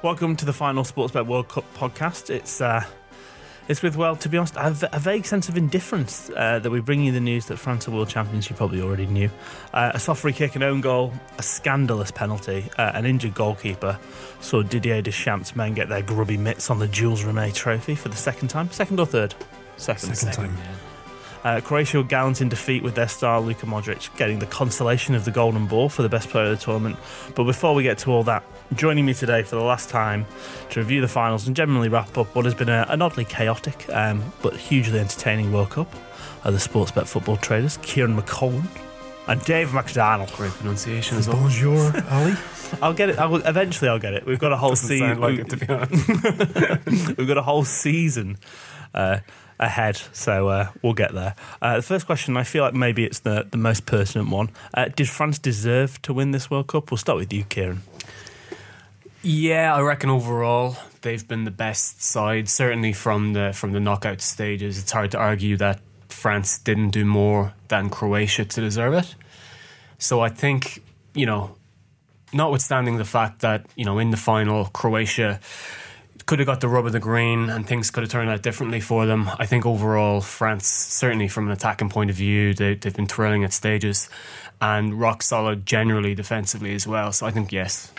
Welcome to the final Sportsbet World Cup podcast. It's uh, it's with, well, to be honest, a vague sense of indifference uh, that we bring you the news that France are world champions. You probably already knew. Uh, a soft free kick, an own goal, a scandalous penalty, uh, an injured goalkeeper saw Didier Deschamps' men get their grubby mitts on the Jules Rimet trophy for the second time. Second or third? Second. Second time. Uh, Croatia were gallant in defeat with their star Luka Modric getting the consolation of the Golden Ball for the best player of the tournament. But before we get to all that, joining me today for the last time to review the finals and generally wrap up what has been a, an oddly chaotic um, but hugely entertaining World Cup are the Sportsbet football traders Kieran McCollum and Dave McDonald. Great pronunciation as well. Bonjour, Oli. I'll get it. I will, eventually, I'll get it. We've got a whole season. sound like it, to be honest. We've got a whole season uh, ahead, so uh, we'll get there. Uh, the first question, I feel like maybe it's the, the most pertinent one. Uh, did France deserve to win this World Cup? We'll start with you, Kieran. Yeah, I reckon overall they've been the best side. Certainly from the from the knockout stages, it's hard to argue that France didn't do more than Croatia to deserve it. So I think you know, notwithstanding the fact that you know in the final Croatia could have got the rub of the green and things could have turned out differently for them. I think overall France, certainly from an attacking point of view, they, they've been thrilling at stages and rock solid generally defensively as well. So I think yes.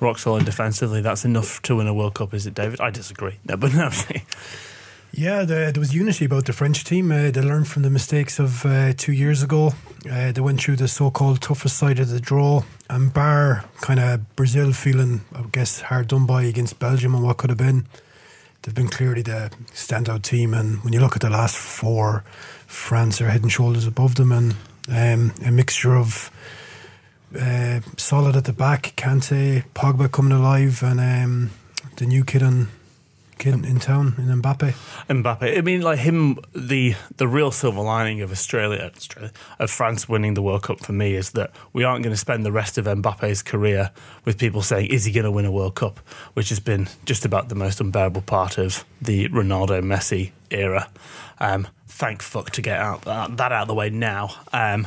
Rock solid defensively, that's enough to win a World Cup, is it, David? I disagree. No, but no. Yeah, the, there was unity about the French team. Uh, they learned from the mistakes of uh, two years ago. Uh, they went through the so-called toughest side of the draw, and bar kind of Brazil feeling, I guess, hard done by against Belgium and what could have been. They've been clearly the standout team, and when you look at the last four, France are head and shoulders above them, and um, a mixture of uh, solid at the back, Kante, Pogba coming alive, and um, the new kid on kid in town in Mbappe. Mbappe. I mean, like him, the the real silver lining of Australia, Australia, of France winning the World Cup for me is that we aren't going to spend the rest of Mbappe's career with people saying, "Is he going to win a World Cup?" Which has been just about the most unbearable part of the Ronaldo Messi era. Um, thank fuck to get out that, that out of the way now. Um,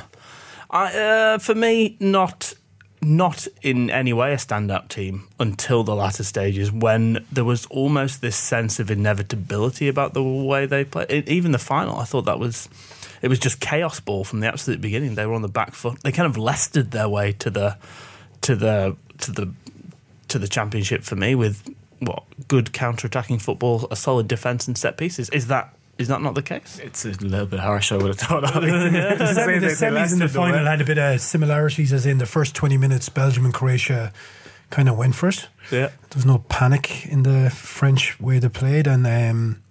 I, uh, for me, not not in any way a stand-up team until the latter stages when there was almost this sense of inevitability about the way they played. E- Even the final, I thought that was it was just chaos ball from the absolute beginning. They were on the back foot. They kind of Leicestered their way to the to the to the to the championship for me with what good counter-attacking football, a solid defense and set pieces. Is that is that not the case? It's a little bit harsh, I would have thought. Of it. The, semi, the semis and the final had a bit of similarities, as in the first 20 minutes, Belgium and Croatia kind of went for it. Yeah. There was no panic in the French way they played, and um,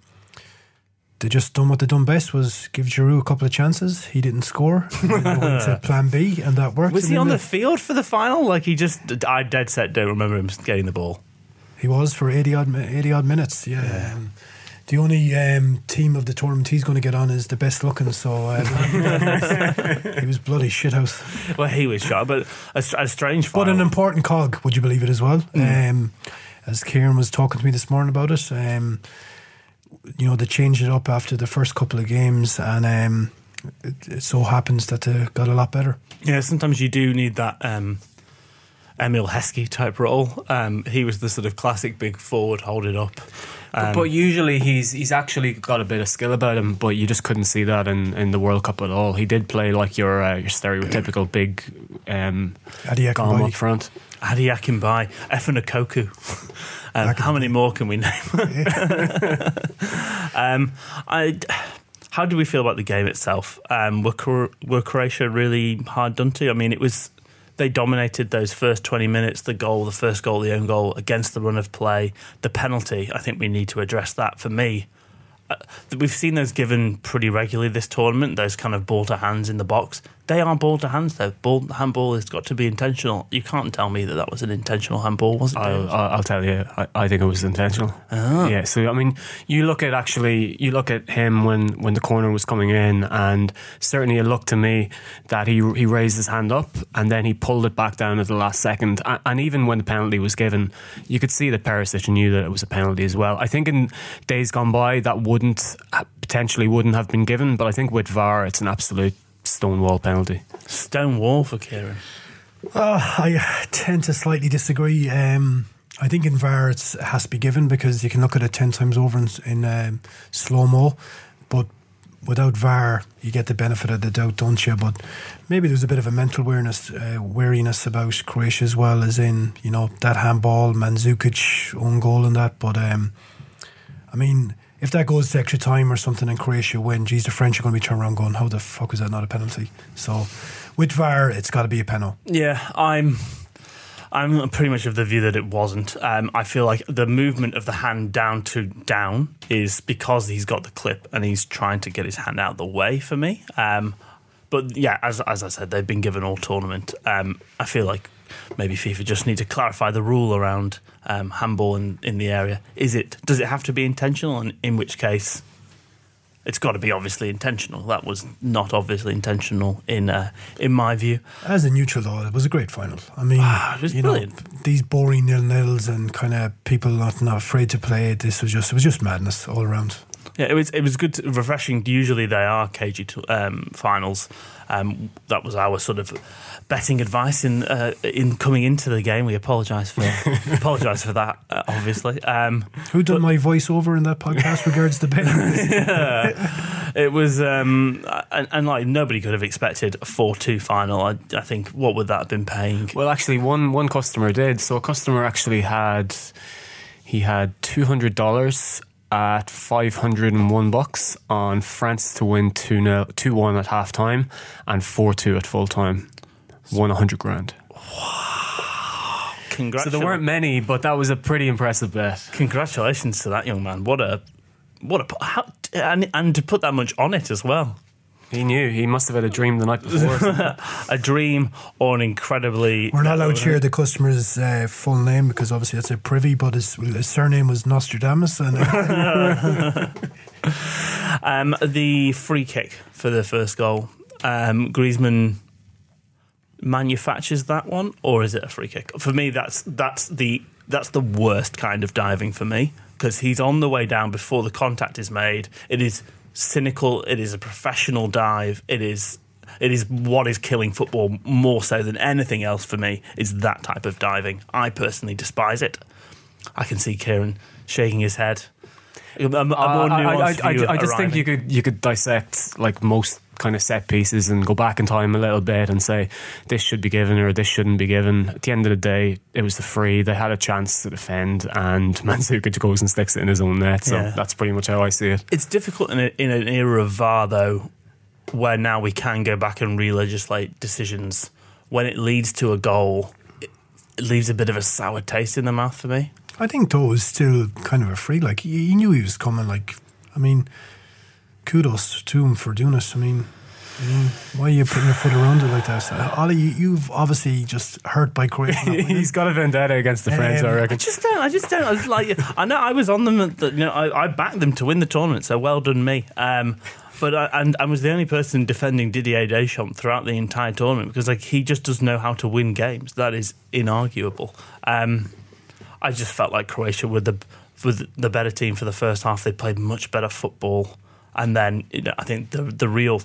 they just done what they done best was give Giroud a couple of chances. He didn't score. They went to Plan B, and that worked. Was And he on the field for the final? Like he just, I dead set don't remember him getting the ball. He was for 80 odd, 80 odd minutes. Yeah. Um, the only um, team of the tournament he's going to get on is the best looking, so uh, he was bloody shithouse. Well, he was shot, but a, a strange But an important cog, would you believe it as well? Mm. Um, as Kieran was talking to me this morning about it, um, you know, they changed it up after the first couple of games, and um, it, it so happens that they got a lot better. Yeah, sometimes you do need that um, Emile Heskey type role. Um, he was the sort of classic big forward, hold it up. Um, but usually he's he's actually got a bit of skill about him, but you just couldn't see that in, in the World Cup at all. He did play like your uh, your stereotypical big um, Adi golem Akinbaye. up front. Adi Okoku. Um, how many more can we name? um, I, how do we feel about the game itself? Um, were, were Croatia really hard done to? I mean, it was they dominated those first 20 minutes the goal the first goal the own goal against the run of play the penalty i think we need to address that for me. Uh, we've seen those given pretty regularly this tournament those kind of ball to hands in the box they are ball to hands though ball handball has got to be intentional you can't tell me that that was an intentional handball was it I'll, I'll tell you, I, I think it was intentional. Ah. Yeah, so I mean, you look at actually, you look at him when, when the corner was coming in, and certainly it looked to me that he he raised his hand up and then he pulled it back down at the last second. And, and even when the penalty was given, you could see that Perisic knew that it was a penalty as well. I think in days gone by that wouldn't uh, potentially wouldn't have been given, but I think with VAR it's an absolute stonewall penalty. stone wall for kieran Uh, I tend to slightly disagree. Um, I think in VAR it has to be given because you can look at it 10 times over in, in um, slow mo. But without VAR, you get the benefit of the doubt, don't you? But maybe there's a bit of a mental weariness, uh, wariness about Croatia as well, as in, you know, that handball, Mandzukic own goal and that. But, um, I mean, if that goes to extra time or something and Croatia win, geez, the French are going to be turning around going, how the fuck is that not a penalty? So with VAR, it's got to be a penalty. Yeah, I'm. I'm pretty much of the view that it wasn't. Um, I feel like the movement of the hand down to down is because he's got the clip and he's trying to get his hand out of the way for me. Um, but yeah, as as I said, they've been given all tournament. Um, I feel like maybe FIFA just need to clarify the rule around um, handball in, in the area. Is it does it have to be intentional? And in which case, it's got to be obviously intentional. That was not obviously intentional in uh, in my view. As a neutral, though, it was a great final. I mean, Ah, it was you brilliant. know, these boring nil nils and kind of people not not afraid to play. This was just it was just madness all around. Yeah, it was it was good, to, refreshing. Usually they are cagey to, um, finals. Um, that was our sort of betting advice in uh, in coming into the game. We apologise for apologise for that, uh, obviously. Um, Who done my voiceover in that podcast regards the betting? it was um, and, and like nobody could have expected a four two final. I, I think what would that have been paying? Well, actually, one one customer did. So a customer actually had he had two hundred dollars at five hundred and one bucks on France to win two 0 two one at half time and four two at full time. Won a hundred grand. So there weren't many, but that was a pretty impressive bet. Congratulations to that young man. What a what a how, and and to put that much on it as well. He knew. He must have had a dream the night before. a dream or an incredibly. We're not allowed to share the customer's uh, full name because obviously that's a privy, but his, his surname was Nostradamus. And uh, Um, the free kick for the first goal. Um, Griezmann manufactures that one, or is it a free kick? For me, that's that's the that's the worst kind of diving for me because he's on the way down before the contact is made. It is cynical. It is a professional dive. It is. It is what is killing football more so than anything else for me. Is that type of diving? I personally despise it. I can see Kieran shaking his head. A, a more Uh, I, I- I- I just think you could you could dissect like most kind of set pieces and go back in time a little bit and say this should be given or this shouldn't be given. At the end of the day, it was the free. They had a chance to defend, and Mandzukic goes and sticks it in his own net. So Yeah. that's pretty much how I see it. It's difficult in, a, in an era of VAR, though, where now we can go back and re-legislate decisions. When it leads to a goal, it, it leaves a bit of a sour taste in the mouth for me. I think though it was still kind of a free. Like he, he knew he was coming. Like I mean, kudos to him for doing it. I mean. you know, Why are you putting your foot around it like that? Uh, Oli, you, you've obviously just hurt by Croatia. He's got a vendetta against the French, Um, I I reckon. just don't. I just don't. I was like, I know I was on them. At the, you know, I, I backed them to win the tournament. So well done me. Um, but I, and I was the only person defending Didier Deschamps throughout the entire tournament because like he just doesn't know how to win games. That is inarguable. Um, I just felt like Croatia were the were the better team for the first half. They played much better football, and then you know, I think the the real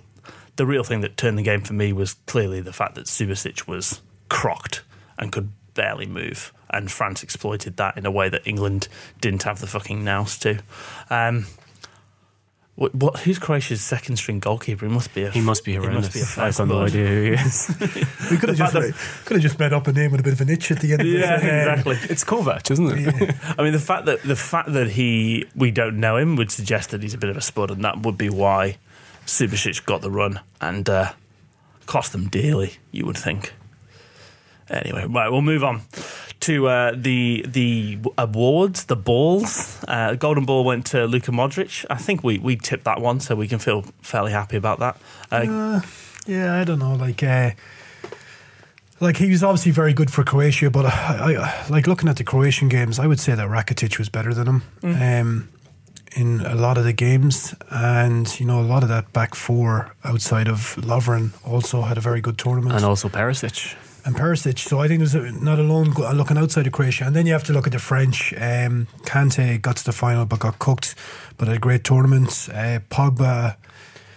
the real thing that turned the game for me was clearly the fact that Subasic was crocked and could barely move, and France exploited that in a way that England didn't have the fucking nous to. Um, what, what? Who's Croatia's second string goalkeeper? He must be a. He must be he horrendous. must be a I've fast got no idea who he is. we could have just could have just made up a name with a bit of an itch at the end. of Yeah, it. Exactly. it's Kovac, isn't it? I mean, the fact that the fact that he we don't know him would suggest that he's a bit of a spud, and that would be why Subasic got the run and uh, cost them dearly. You would think. Anyway, right, we'll move on to uh, the the awards, the balls. Uh, Golden Ball went to Luka Modric. I think we we tipped that one, so we can feel fairly happy about that. Uh, Uh, yeah, I don't know. Like, uh, like he was obviously very good for Croatia, but I, I like looking at the Croatian games. I would say that Rakitic was better than him um, in a lot of the games, and you know a lot of that back four outside of Lovren also had a very good tournament. and also Perisic. And Perisic. So I think there's a, not alone looking outside of Croatia, and then you have to look at the French. Um, Kante got to the final but got cooked, but had a great tournament. Uh, Pogba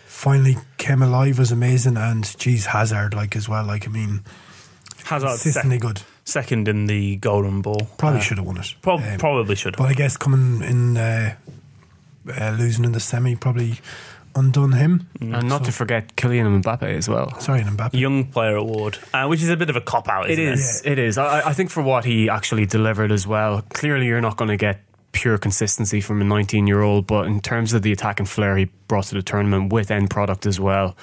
finally came alive, was amazing, and geez, Hazard like as well. Like I mean, Hazard consistently sec- good. second in the Golden Ball. Probably Uh, should have won it. prob- Um, probably should have. But I guess coming in, uh, uh, losing in the semi probably undone him. And not So- to forget Kylian Mbappe as well. Sorry, and Mbappe. Young Player Award, uh, which is a bit of a cop out. It Isn't is. It is. I, I think for what he actually delivered as well. Clearly, you're not going to get pure consistency from a 19 year old, but in terms of the attack and flair he brought to the tournament with end product as well.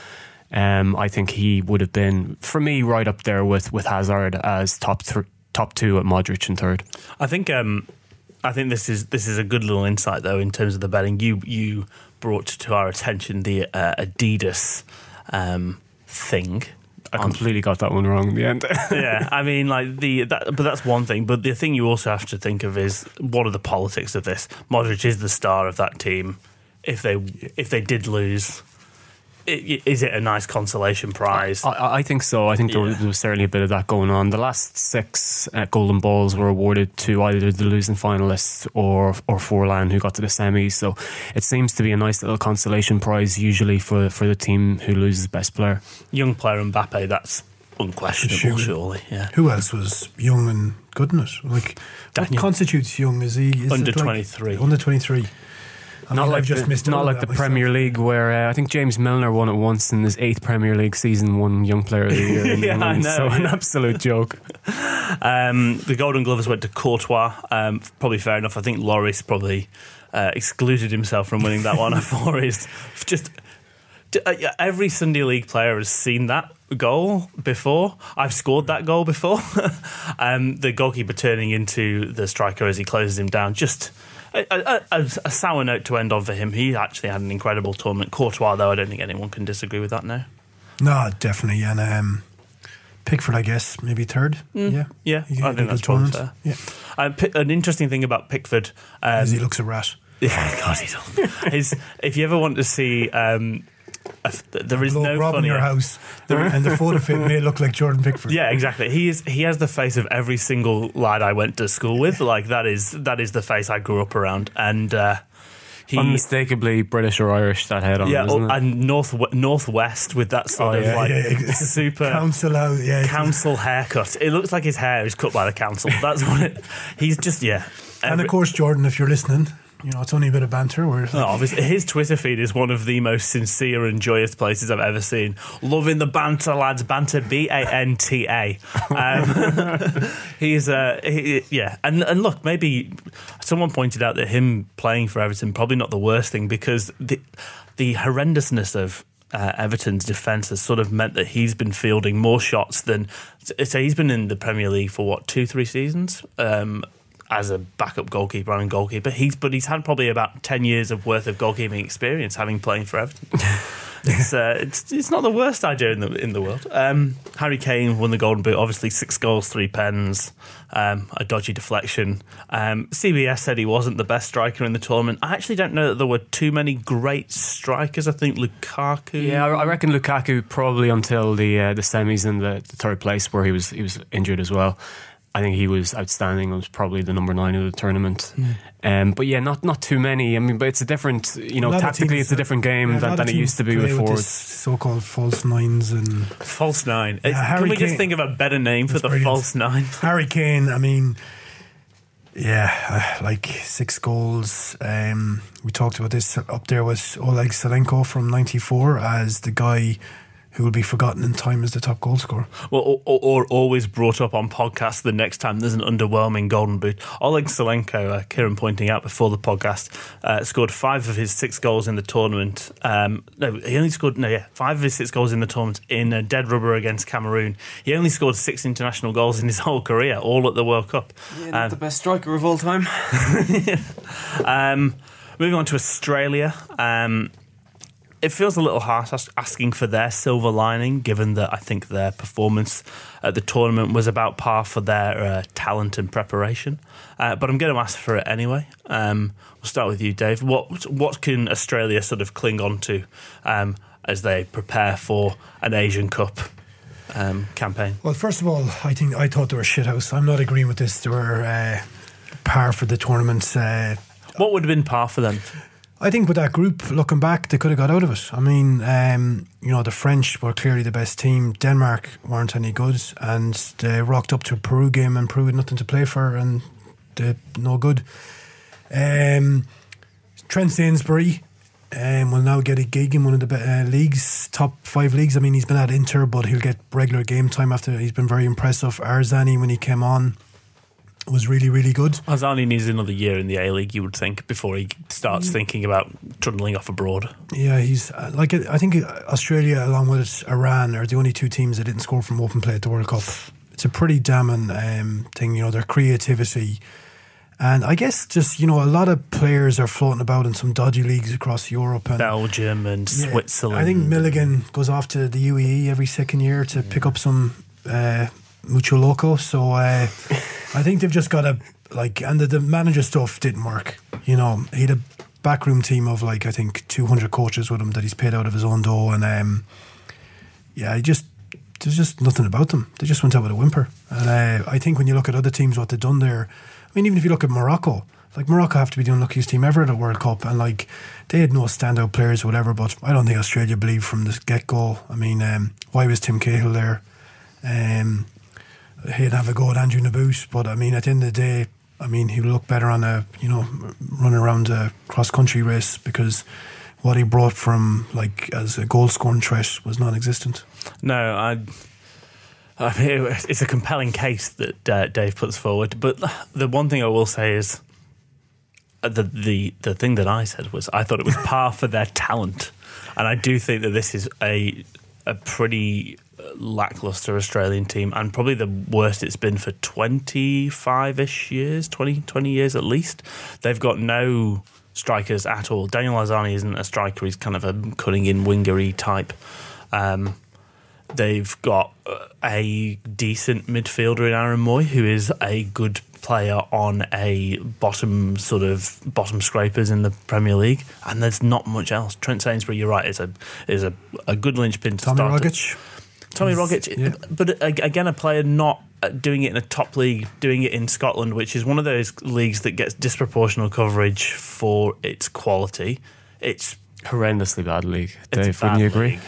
Um, I think he would have been, for me, right up there with, with Hazard as top th- top two at Modric and third. I think um, I think this is this is a good little insight though in terms of the betting. You you brought to our attention the uh, Adidas um, thing. I completely got that one wrong in the end. yeah, I mean, like the that, but that's one thing. But the thing you also have to think of is what are the politics of this? Modric is the star of that team. If they if they did lose, is it a nice consolation prize? I, I think so. I think there, was, Yeah. there was certainly a bit of that going on. The last six uh, golden balls were awarded to either the losing finalists or or Forlan, who got to the semis. So it seems to be a nice little consolation prize, usually for for the team who loses the best player. Young player Mbappe, that's unquestionable, Sure. surely. Yeah, Who else was young and good in it? Like, what constitutes young? Is he is Under it like- 23. Under twenty three. I not mean, like just the, missed not like the myself. Premier League, where uh, I think James Milner won it once in his eighth Premier League season, won Young Player of the Year. in Yeah, I England. know, so an absolute joke. Um, the Golden Glovers went to Courtois. Um, probably fair enough. I think Loris probably uh, excluded himself from winning that one for his just. uh, Every Sunday League player has seen that goal before. I've scored that goal before. um, the goalkeeper turning into the striker as he closes him down. Just a, a, a, a sour note to end on for him. He actually had an incredible tournament. Courtois, though, I don't think anyone can disagree with that now. No, definitely. And um, Pickford, I guess, maybe third. Yeah, Yeah, He I think that's probably fair. Yeah, Um, Pi- an interesting thing about Pickford. Um, as he looks a rat. Yeah, God, he does. His, if you ever want to see, um, there is Blow no robbing funnier. your house, and the photo fit may look like Jordan Pickford. Yeah, exactly. He is. He has the face of every single lad I went to school with. Like that is that is the face I grew up around, and uh, he. Unmistakably British or Irish, that head on, yeah, isn't oh, it? and north northwest with that sort Oh, of yeah. like Yeah, ex- super Council house. Yeah, council haircut. It looks like his hair is cut by the council. That's what it. He's just yeah. and of course, Jordan, if you're listening, you know it's only a bit of banter. We're No, obviously, his Twitter feed is one of the most sincere and joyous places I've ever seen. Loving the banter, lads. Banter, B A N T A. Um, He's, uh, he, yeah. And, and look, maybe someone pointed out that him playing for Everton probably not the worst thing because the, the horrendousness of uh, Everton's defence has sort of meant that he's been fielding more shots than. So he's been in the Premier League for what, two, three seasons? Um, as a backup goalkeeper and goalkeeper. He's but he's had probably about ten years of worth of goalkeeping experience having played for Everton. it's, uh, it's it's not the worst idea in the in the world. Um, Harry Kane won the Golden Boot. Obviously, six goals, three pens, um, a dodgy deflection. Um, CBS said he wasn't the best striker in the tournament. I actually don't know that there were too many great strikers. I think Lukaku. Yeah, I I reckon Lukaku probably until the uh, the semis and the, the third place where he was he was injured as well. I think he was outstanding. It was probably the number nine of the tournament. Um, but yeah, not not too many. I mean, but it's a different. You know, A lot of tactically, it's a different game Yeah, than, than it used to be teams with play forwards. so-called false nines and false nine. Yeah, It- Harry Can we just think of a better name for the brilliant. false nine? Harry Kane. I mean, yeah, uh, like six goals. Um, we talked about this up there with Oleg Salenko from '94 as the guy who will be forgotten in time as the top goal scorer. Well, or, or, or always brought up on podcasts the next time there's an underwhelming golden boot. Oleg Salenko, uh, Kieran pointing out before the podcast, uh, scored five of his six goals in the tournament. Um, no, he only scored no, yeah, five of his six goals in the tournament in a dead rubber against Cameroon. He only scored six international goals in his whole career, all at the World Cup. Yeah, um, the best striker of all time. Um, moving on to Australia. Um, it feels a little harsh asking for their silver lining, given that I think their performance at the tournament was about par for their uh, talent and preparation. Uh, but I'm going to ask for it anyway. Um, we'll start with you, Dave. What what can Australia sort of cling on to um, as they prepare for an Asian Cup um, campaign? Well, first of all, I think I thought they were shithouse. I'm not agreeing with this. They were uh, par for the tournament. Uh, What would have been par for them? I think with that group, looking back, they could have got out of it. I mean, um, you know, the French were clearly the best team. Denmark weren't any good, and they rocked up to a Peru game, and Peru had nothing to play for, and they no good. Um, Trent Sainsbury um, will now get a gig in one of the uh, leagues, top five leagues. I mean, he's been at Inter, but he'll get regular game time after. He's been very impressive. Arzani, when he came on, was really, really good. Arzani needs another year in the A League, you would think, before he starts thinking about trundling off abroad. Yeah, he's uh, like I think Australia, along with Iran, are the only two teams that didn't score from open play at the World Cup. It's a pretty damning um, thing, you know. Their creativity and I guess just, you know, a lot of players are floating about in some dodgy leagues across Europe. And Belgium and yeah, Switzerland. I think Milligan goes off to the UAE every second year to pick up some uh, mucho loco. So uh, I think they've just got to, like, and the, the manager stuff didn't work. You know, he had a backroom team of, like, I think 200 coaches with him that he's paid out of his own dough. And um, yeah, he just, there's just nothing about them. They just went out with a whimper. And uh, I think when you look at other teams, what they've done there, I mean, even if you look at Morocco, like Morocco have to be the unluckiest team ever at a World Cup, and like they had no standout players or whatever. But I don't think Australia believed from the get go. I mean, um, why was Tim Cahill there? Um, he'd have a go at Andrew Nabbout, but I mean, at the end of the day, I mean, he would look better on a you know run around a cross country race because what he brought from like as a goal scoring threat was non-existent. No, I I mean, it's a compelling case that uh, Dave puts forward. But the one thing I will say is uh, the the the thing that I said was I thought it was par for their talent, and I do think that this is a a pretty lackluster Australian team and probably the worst it's been for 25ish years 20 20 years at least they've got no strikers at all Daniel Arzani isn't a striker he's kind of a cutting in wingery type um, They've got a decent midfielder in Aaron Mooy, who is a good player on a bottom sort of bottom scrapers in the Premier League, and there's not much else. Trent Sainsbury, you're right, is a is a, a good linchpin to Tommy start. Rogic. Tommy Rogic, yeah. but again, a player not uh, doing it in a top league, doing it in Scotland, which is one of those leagues that gets disproportional coverage for its quality. It's horrendously bad league. Dave, wouldn't you agree? League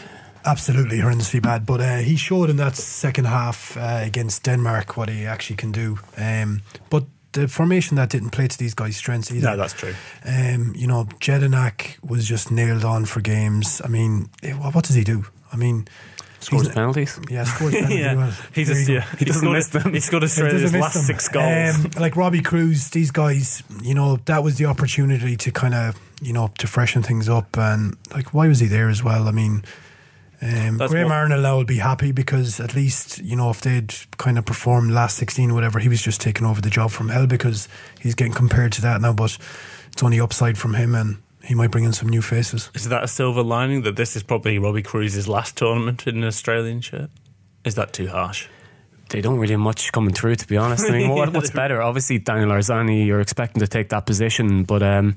absolutely horrendously bad. But uh, he showed in that second half uh, against Denmark what he actually can do. Um, but the formation that didn't play to these guys' strengths either. No, that's true. Um, you know, Jedinak was just nailed on for games. I mean, eh, what does he do? I mean, scores penalties. Yeah, scores penalties. yeah. Well. He just yeah, he doesn't miss them. He scored Australia's last them. six goals. Um, like Robbie Kruse, these guys, you know, that was the opportunity to kind of you know to freshen things up. And like, why was he there as well? I mean um, Graham Arnold now will be happy because at least you know if they'd kind of performed last sixteen, whatever, he was just taking over the job from Hell because he's getting compared to that now. But it's only upside from him, and he might bring in some new faces. Is that a silver lining that this is probably Robbie Kruse's last tournament in an Australian shirt? Is that too harsh? they don't really have much coming through, to be honest. I mean, what, what's better? Obviously, Daniel Arzani, you're expecting to take that position, but um,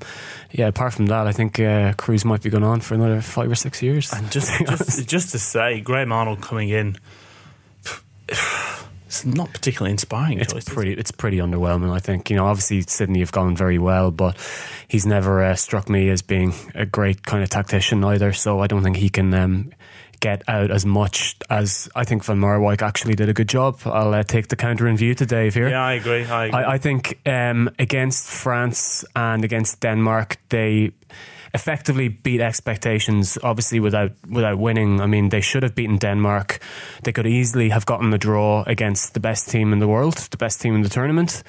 yeah, apart from that, I think uh, Kruse might be going on for another five or six years. And just, just, just to say, Graham Arnold coming in. It's not particularly inspiring. It's choice, pretty. It's pretty underwhelming. I think you know. Obviously, Sydney have gone very well, but he's never uh, struck me as being a great kind of tactician either. So I don't think he can um, get out as much as I think Van Marwijk actually did a good job. I'll uh, take the counter in view to Dave here. Yeah, I agree. I, agree. I, I think um, against France and against Denmark, they effectively beat expectations. Obviously, without without winning, I mean, they should have beaten Denmark. They could easily have gotten the draw against the best team in the world, the best team in the tournament.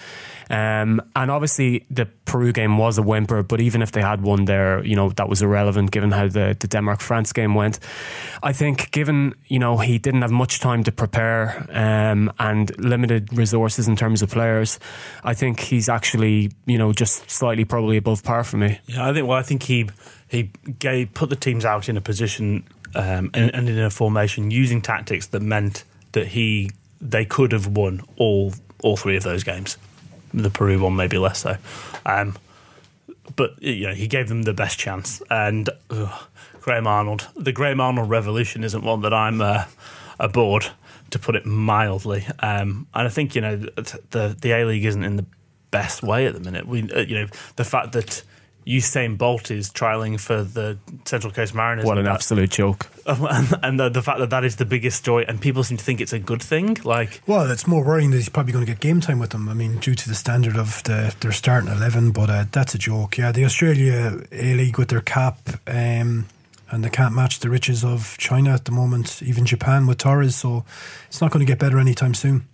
Um, and obviously, the Peru game was a whimper, but even if they had won there, you know, that was irrelevant given how the, the Denmark France game went. I think, given, you know, he didn't have much time to prepare um, and limited resources in terms of players, I think he's actually, you know, just slightly probably above par for me. Yeah, I think, well, I think he, he gave, put the teams out in a position um, and, and in a formation using tactics that meant that he they could have won all all three of those games the Peru one maybe less so. Um, but you know, he gave them the best chance. And ugh, Graham Arnold, the Graham Arnold revolution isn't one that I'm uh, aboard, to put it mildly. Um, and I think you know the the A League isn't in the best way at the minute. We uh, you know the fact that Usain Bolt is trialing for the Central Coast Mariners. What an That- absolute joke. and, and the, the fact that that is the biggest story, and people seem to think it's a good thing. Like, Well, it's more worrying that he's probably going to get game time with them. I mean, due to the standard of the their starting eleven, but uh, that's a joke. Yeah, the Australia A League with their cap, um, and they can't match the riches of China at the moment. Even Japan with Torres, so it's not going to get better anytime soon.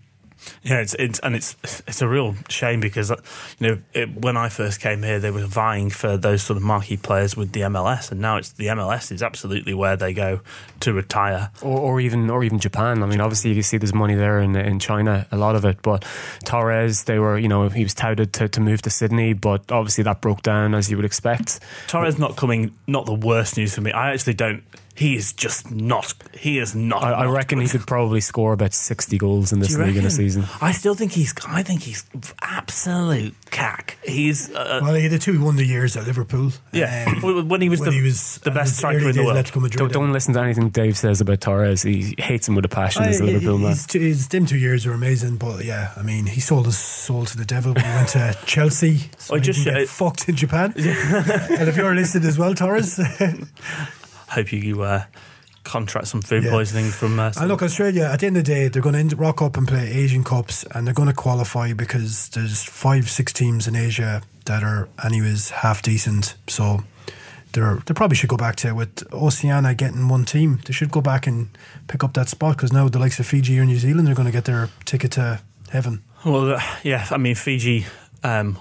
Yeah, it's, it's and it's it's a real shame because uh, you know it, when I first came here, they were vying for those sort of marquee players with the MLS, and now it's the MLS is absolutely where they go to retire. Or, or even or even Japan. I mean, obviously you can see there's money there in in China, a lot of it. But Torres, they were, you know, he was touted to, to move to Sydney, but obviously that broke down as you would expect. Torres not coming, not the worst news for me. I actually don't. He is just not. He is not. I, I not reckon he could probably score about 60 goals in this Do you league in a season. I still think he's. I think he's absolute cack. He's. Uh, Well, he had the two wonder years at Liverpool. yeah, Um, when he was when the, he was the best striker in the days world. Atletico Madrid. Don't, don't listen to anything Dave says about Torres. He hates him with a passion. He's a I- Liverpool man. his, two- his them two years were amazing, but yeah, I mean, he sold his soul to the devil when he went to Chelsea. So I he just- can get uh, fucked in Japan. and if you're listed as well, Torres. Hope you uh, contract some food Yeah. poisoning from. Uh, And look, Australia, at the end of the day, they're going to rock up and play Asian Cups and they're going to qualify because there's five, six teams in Asia that are, anyways, half decent. So they're, they probably should go back to with Oceania getting one team. They should go back and pick up that spot because now the likes of Fiji or New Zealand are going to get their ticket to heaven. well, uh, yeah, I mean Fiji. Um,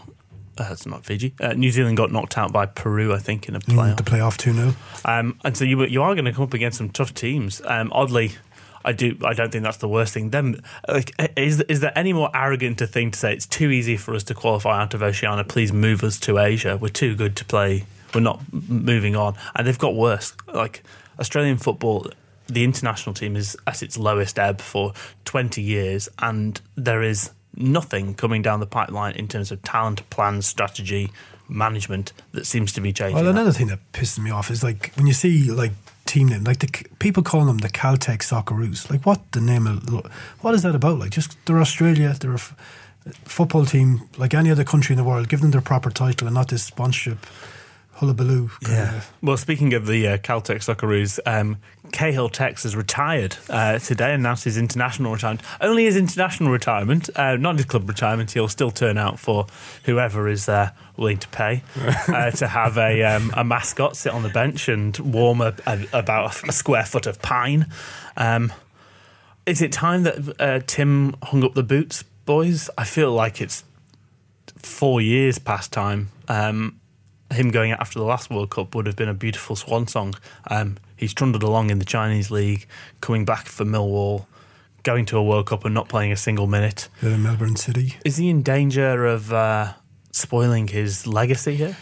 uh, it's not Fiji. Uh, New Zealand got knocked out by Peru, I think, in a Mm, playoff. The playoff 2 0. Um, and so you you are going to come up against some tough teams. Um, oddly, I do I don't think that's the worst thing. Them like is is there any more arrogant a thing to say it's too easy for us to qualify out of Oceania? Please move us to Asia. We're too good to play. We're not moving on, and they've got worse. Like Australian football. The international team is at its lowest ebb for 20 years, and there is nothing coming down the pipeline in terms of talent, plans, strategy, management that seems to be changing. Well, that. another thing that pisses me off is like when you see like team name, like the people call them the Caltex Socceroos. Like, what the name of what is that about? Like, just they're Australia, they're a f- football team like any other country in the world. Give them their proper title and not this sponsorship hullabaloo. kinda- Well, speaking of the uh, Caltex Socceroos, um, Cahill Tex has retired uh, today, announced his international retirement. Only his international retirement, uh, not his club retirement. He'll still turn out for whoever is uh, willing to pay uh, to have a, um, a mascot sit on the bench and warm a, a, about a square foot of pine. Um, is it time that uh, Tim hung up the boots, boys? I feel like it's four years past time. Um, him going out after the last World Cup would have been a beautiful swan song. Um, he's trundled along in the Chinese league, coming back for Millwall, going to a World Cup and not playing a single minute. They're in Melbourne City. Is he in danger of uh, spoiling his legacy here?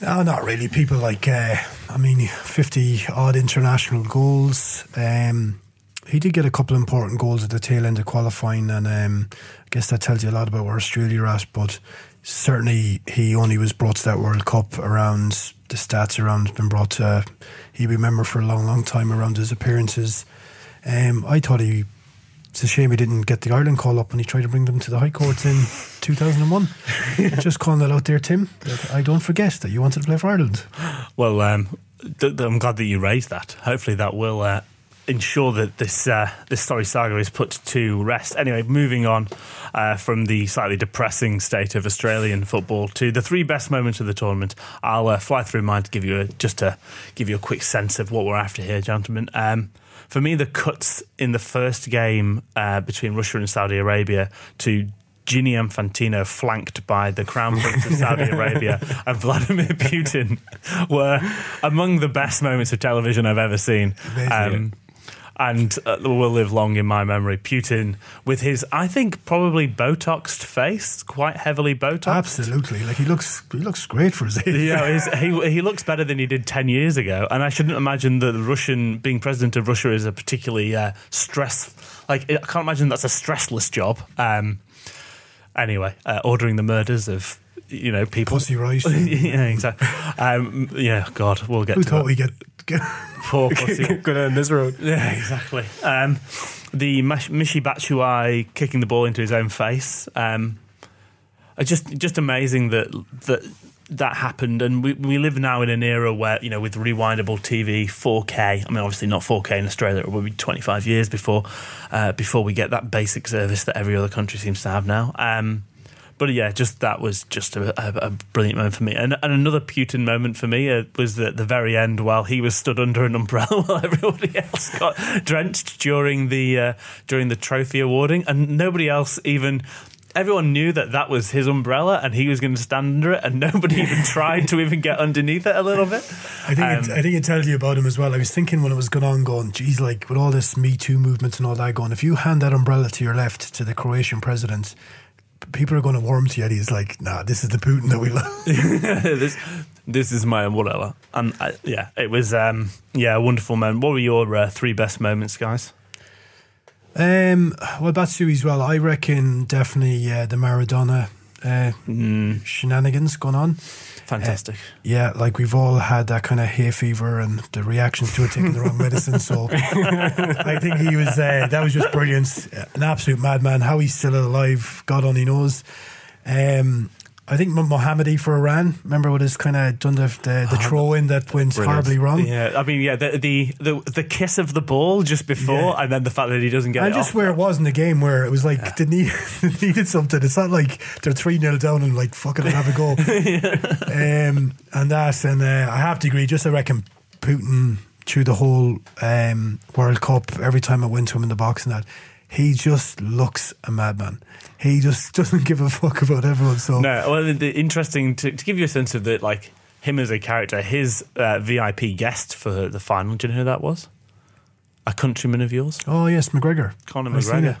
No, not really. People like, uh, I mean, 50 odd international goals. Um, he did get a couple of important goals at the tail end of qualifying, and um, I guess that tells you a lot about where Australia are at. But certainly, he only was brought to that World Cup around the stats around been brought to. He'll be remembered for a long, long time around his appearances. Um, I thought he. It's a shame he didn't get the Ireland call up when he tried to bring them to the High Courts in 2001. Just calling that out there, Tim. I don't forget that you wanted to play for Ireland. Well, um, th- th- I'm glad that you raised that. Hopefully, that will uh, ensure that this uh, this story saga is put to rest. Anyway, moving on uh, from the slightly depressing state of Australian football to the three best moments of the tournament. I'll uh, fly through mine to give you a, just to give you a quick sense of what we're after here, gentlemen. Um, for me, the cuts in the first game uh, between Russia and Saudi Arabia to Gianni Infantino flanked by the Crown Prince of Saudi Arabia and Vladimir Putin were among the best moments of television I've ever seen. Um, and uh, will live long in my memory. Putin, with his, I think, probably Botoxed face, quite heavily Botoxed. Absolutely, like he looks, he looks great for his age. Know, he he looks better than he did ten years ago, and I shouldn't imagine that the Russian being president of Russia is a particularly uh, stress. Like I can't imagine that's a stressless job. Um, anyway, uh, ordering the murders of you know people. Pussy right. yeah, exactly. Um, yeah, God, we'll get Who to thought that. we get? Poor pussy. Go down this road. Yeah, exactly. Um, the Mish- Michy kicking the ball into his own face. Um, just just amazing that that that happened, and we, we live now in an era where you know with rewindable TV, 4K. I mean, obviously not 4K in Australia. It will be 25 years before uh, before we get that basic service that every other country seems to have now. Um, but yeah, just that was just a, a, a brilliant moment for me. And, and another Putin moment for me uh, was at the very end while he was stood under an umbrella while everybody else got drenched during the uh, during the trophy awarding, and nobody else even. Everyone knew that that was his umbrella and he was going to stand under it, and nobody even tried to even get underneath it a little bit. I think it, Um, I think it tells you about him as well. I was thinking when it was going on, going, geez, like with all this Me Too movement and all that going, if you hand that umbrella to your left to the Croatian president, people are going to warm to you. And he's like, nah, this is the Putin that we love. this this is my umbrella, and uh, yeah, it was um, yeah a wonderful moment. What were your uh, three best moments, guys? Um, well, Batshuayi as well. I reckon definitely uh, the Maradona uh, Mm, shenanigans going on. Fantastic. Yeah, like we've all had that kind of hay fever and the reactions to it taking the wrong medicine. So I think he was uh, that was just brilliant. An absolute madman. How he's still alive, God only knows. Um, I think Mo- Mohammadi for Iran. Remember what his kind of done the the, the throw in that went horribly wrong. Yeah, I mean, yeah, the the the, the kiss of the ball just before, Yeah. and then the fact that he doesn't get And it just off. where it was in the game, where it was like they need, they needed something. It's not like they're three 0 down and like fucking have a go. um, and that, and uh, I have to agree. Just I reckon Putin through the whole um, World Cup, every time I went to him in the box and that, he just looks a madman. He just doesn't give a fuck about everyone. So No, well, the, interesting to, to give you a sense of the like him as a character. His uh, VIP guest for the final. Do you know who that was? A countryman of yours, oh yes, McGregor, Conor McGregor.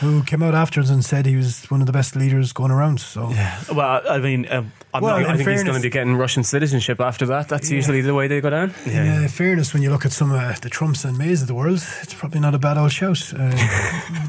Who came out afterwards and said he was one of the best leaders going around. So Yeah. Well, I mean, um, I'm Well, not. I in think he's going to be getting Russian citizenship after that. That's usually the way they go down. In uh, fairness, when you look at some of the Trumps and Mays of the world, it's probably not a bad old shout. Uh,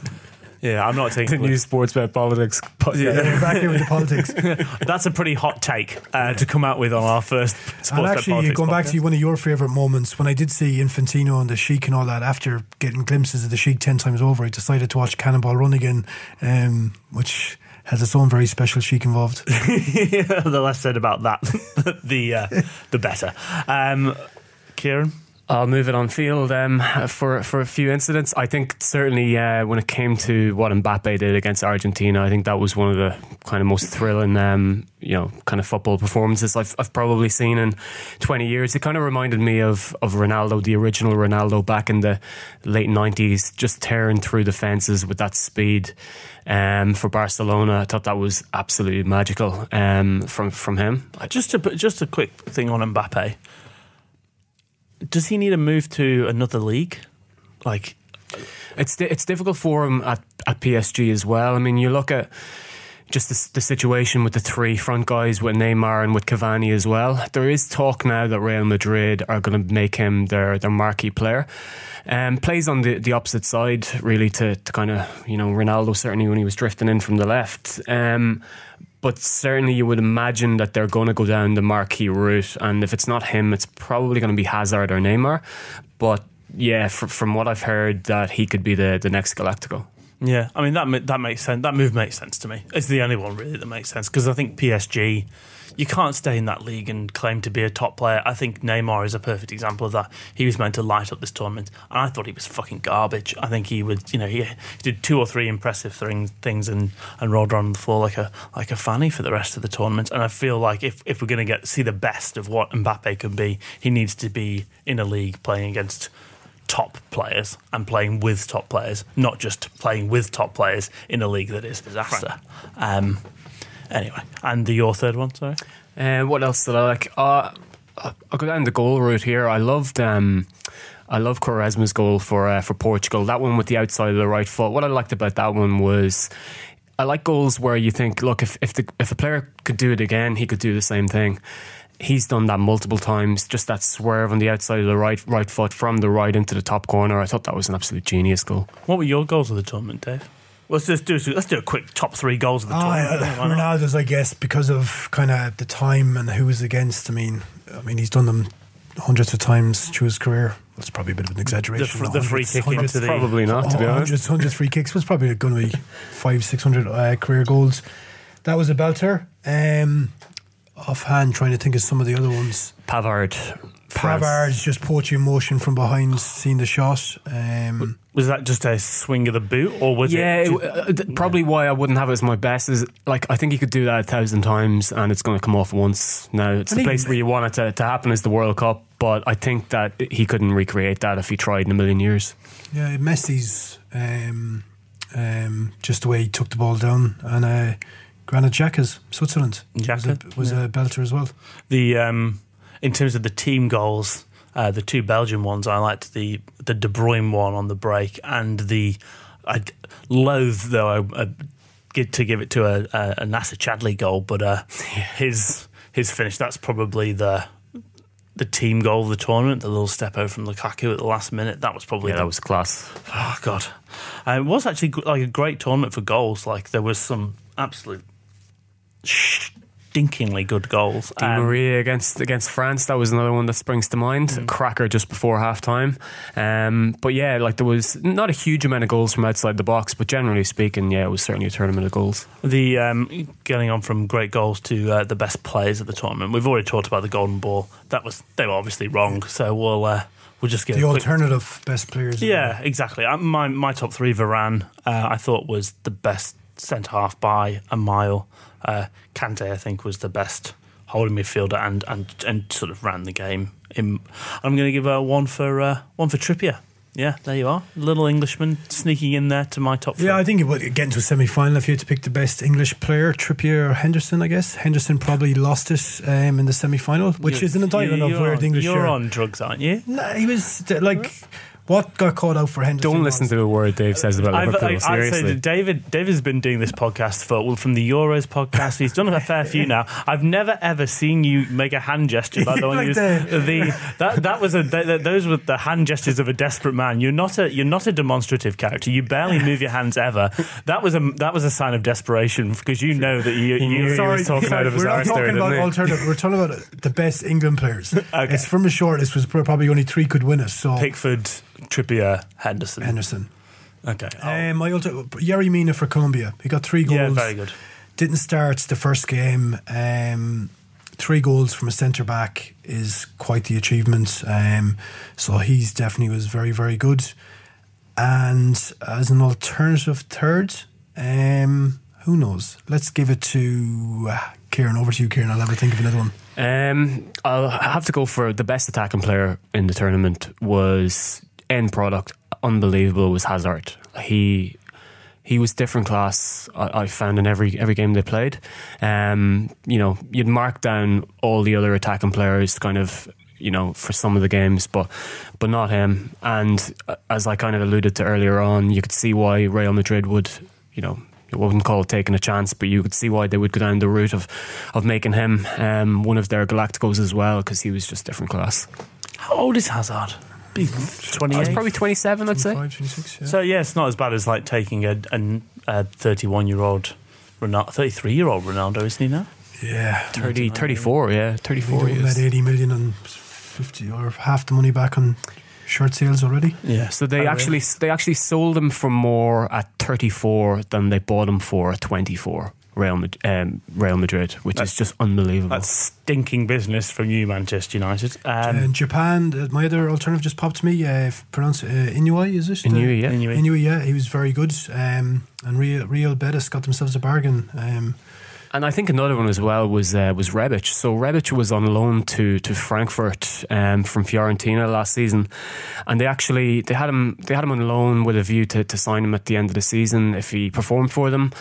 Yeah, I'm not taking The new Sportsbet politics podcast. we're back here with the politics. That's a pretty hot take uh, to come out with on our first sports and actually, politics going back to one of your favourite moments, when I did see Infantino and the Sheik and all that, after getting glimpses of the Sheik 10 times over, I decided to watch Cannonball Run again, um, which has its own very special Sheik involved. the less said about that, the uh, the better. Um, Kieran, I'll move it on field um, for for a few incidents. I think certainly uh, when it came to what Mbappe did against Argentina, I think that was one of the kind of most thrilling, um, you know, kind of football performances I've, I've probably seen in 20 years. It kind of reminded me of of Ronaldo, the original Ronaldo back in the late 90s, just tearing through the fences with that speed. Um, for Barcelona, I thought that was absolutely magical um, from from him. just a just a quick thing on Mbappe. Does he need to move to another league? Like, It's it's difficult for him at, at PSG as well. I mean, you look at just the, the situation with the three front guys with Neymar and with Cavani as well. There is talk now that Real Madrid are going to make him their their marquee player. Um, plays on the, the opposite side, really, to, to kind of, you know, Ronaldo certainly when he was drifting in from the left. Um, but certainly you would imagine that they're going to go down the marquee route. And if it's not him, it's probably going to be Hazard or Neymar. But yeah, fr- from what I've heard, that he could be the, the next Galactico. yeah, I mean that that makes sense. That move makes sense to me. It's the only one really that makes sense because I think PSG. You can't stay in that league and claim to be a top player. I think Neymar is a perfect example of that. He was meant to light up this tournament, and I thought he was fucking garbage. I think he would, you know, he, did two or three impressive things, things and, and rolled around on the floor like a like a fanny for the rest of the tournament. And I feel like if, if we're going to get see the best of what Mbappe can be, he needs to be in a league playing against top players and playing with top players, not just playing with top players in a league that is disaster. Um, anyway, and the, your third one, sorry. Uh, what else did I like? Uh, I'll go down the goal route here. I loved. Um, I love Quaresma's goal for uh, for Portugal. That one with the outside of the right foot. What I liked about that one was, I like goals where you think, look, if if the if a player could do it again, he could do the same thing. He's done that multiple times. Just that swerve on the outside of the right right foot from the right into the top corner. I thought that was an absolute genius goal. What were your goals of the tournament, Dave? Let's just do let's do a quick top three goals of the Oh, tournament. uh, Ronaldo's, I guess, because of kind of the time and who was against. I mean, I mean, he's done them hundreds of times through his career. That's probably a bit of an exaggeration. fr- the free hundreds- kick hundreds- into the- Probably not, to be honest. Hundreds, hundreds free kicks was probably going to be five, six hundred uh, career goals. That was a belter. Um, offhand, trying to think of some of the other ones. Pavard. France. Pavard's just poaching motion from behind, seeing the shot. Um, Was that just a swing of the boot, or was yeah, it? it, uh, th- probably why I wouldn't have it as my best is like I think you could do that a thousand times and it's going to come off once. Now it's And the place where you want it to, to happen is the World Cup, but I think that he couldn't recreate that if he tried in a million years. yeah, Messi's um, um, just the way he took the ball down, and uh, Granit Xhaka's Switzerland was, a, Xhaka, was a belter as well. the um, in terms of the team goals, uh, the two Belgian ones, I liked the the De Bruyne one on the break and the I loathe though I, I get to give it to a, a, a Nacer Chadli goal, but uh, his his finish that's probably the the team goal of the tournament. The little step out from Lukaku at the last minute that was probably Yeah, the that was class. Oh God, uh, it was actually like a great tournament for goals. Like there was some absolute stinkingly good goals. Di Um, Maria against against France, that was another one that springs to mind. Mm. A cracker just before half time. Um, but yeah, like there was not a huge amount of goals from outside the box, but generally speaking, yeah, it was certainly a tournament of goals. the um, getting on from great goals to uh, the best players at the tournament. We've already talked about the golden ball. That was they were obviously wrong. So we'll uh, we'll just get The a quick- alternative best players. Yeah, exactly. Uh, My my top three, Varane, uh, I thought was the best centre half by a mile. Uh, Kante, I think, was the best holding midfielder and and and sort of ran the game. In, I'm going to give a one for uh, one for Trippier. Yeah, there you are, little Englishman sneaking in there to my top. Three. Yeah, I think it would get into a semi final if you had to pick the best English player, Trippier or Henderson, I guess. Henderson probably lost it um, in the semi final, which You're- is an indictment of where on- the English You're are. on drugs, aren't you? Nah, he was like, what got caught out for Henderson? Don't was- listen to a word Dave says about I've, Liverpool. I, I'd say seriously. that David David's been doing this podcast for well, from the Euros podcast. He's done a fair few now. I've never ever seen you make a hand gesture. By the way, Like you- the- the that that was a th- th- those were the hand gestures of a desperate man. You're not a you're not a demonstrative character. You barely move your hands ever. That was a that was a sign of desperation because you know that you. He knew you he Sorry, talking out of his we're not talking about alternative. We're talking about the best England players. It's from a short list. Was probably only three could win it. So Pickford, Trippier, Henderson. Henderson, Okay. Oh. um, my alter- Yerry Mina for Colombia. He got three goals. yeah, very good. Didn't start the first game. Um, three goals from a centre back is quite the achievement. Um, so he's definitely was very very good. And as an alternative third, um, who knows? Let's give it to uh, Kieran. Over to you, Kieran. I'll have a think of another one. Um, I'll have to go for the best attacking player in the tournament was end product unbelievable was Hazard. He he was different class. I, I found in every every game they played. Um, you know, you'd mark down all the other attacking players, kind of. You know, for some of the games, but but not him. And uh, as I kind of alluded to earlier on, you could see why Real Madrid would, you know, I wouldn't call it taking a chance, but you could see why they would go down the route of of making him um, one of their Galacticos as well, because he was just different class. How old is Hazard? Be I was 28. probably 27, I'd say. 26, yeah. So yeah, it's not as bad as like taking a a- a 31 year old Ronaldo, 33 year old Ronaldo, isn't he now? yeah. 30, 34, yeah, We 34 made years. 80 million and 50 or half the money back on shirt sales already. Yeah. So they Oh, actually they actually sold him for more at 34 than they bought him for at 24. Real Madrid, um, Real Madrid which That's- is just unbelievable. That's stinking business from you, Manchester United. Um, and Japan, uh, my other alternative just popped to me. Uh, if pronounce uh, Inuai, is it? Inui, yeah. anyway, Inui, yeah, he was very good. Um, and Real, Real Betis got themselves a bargain. Um, And I think another one as well was uh, was Rebic. So Rebic was on loan to to Frankfurt um, from Fiorentina last season, and they actually they had him they had him on loan with a view to, to sign him at the end of the season if he performed for them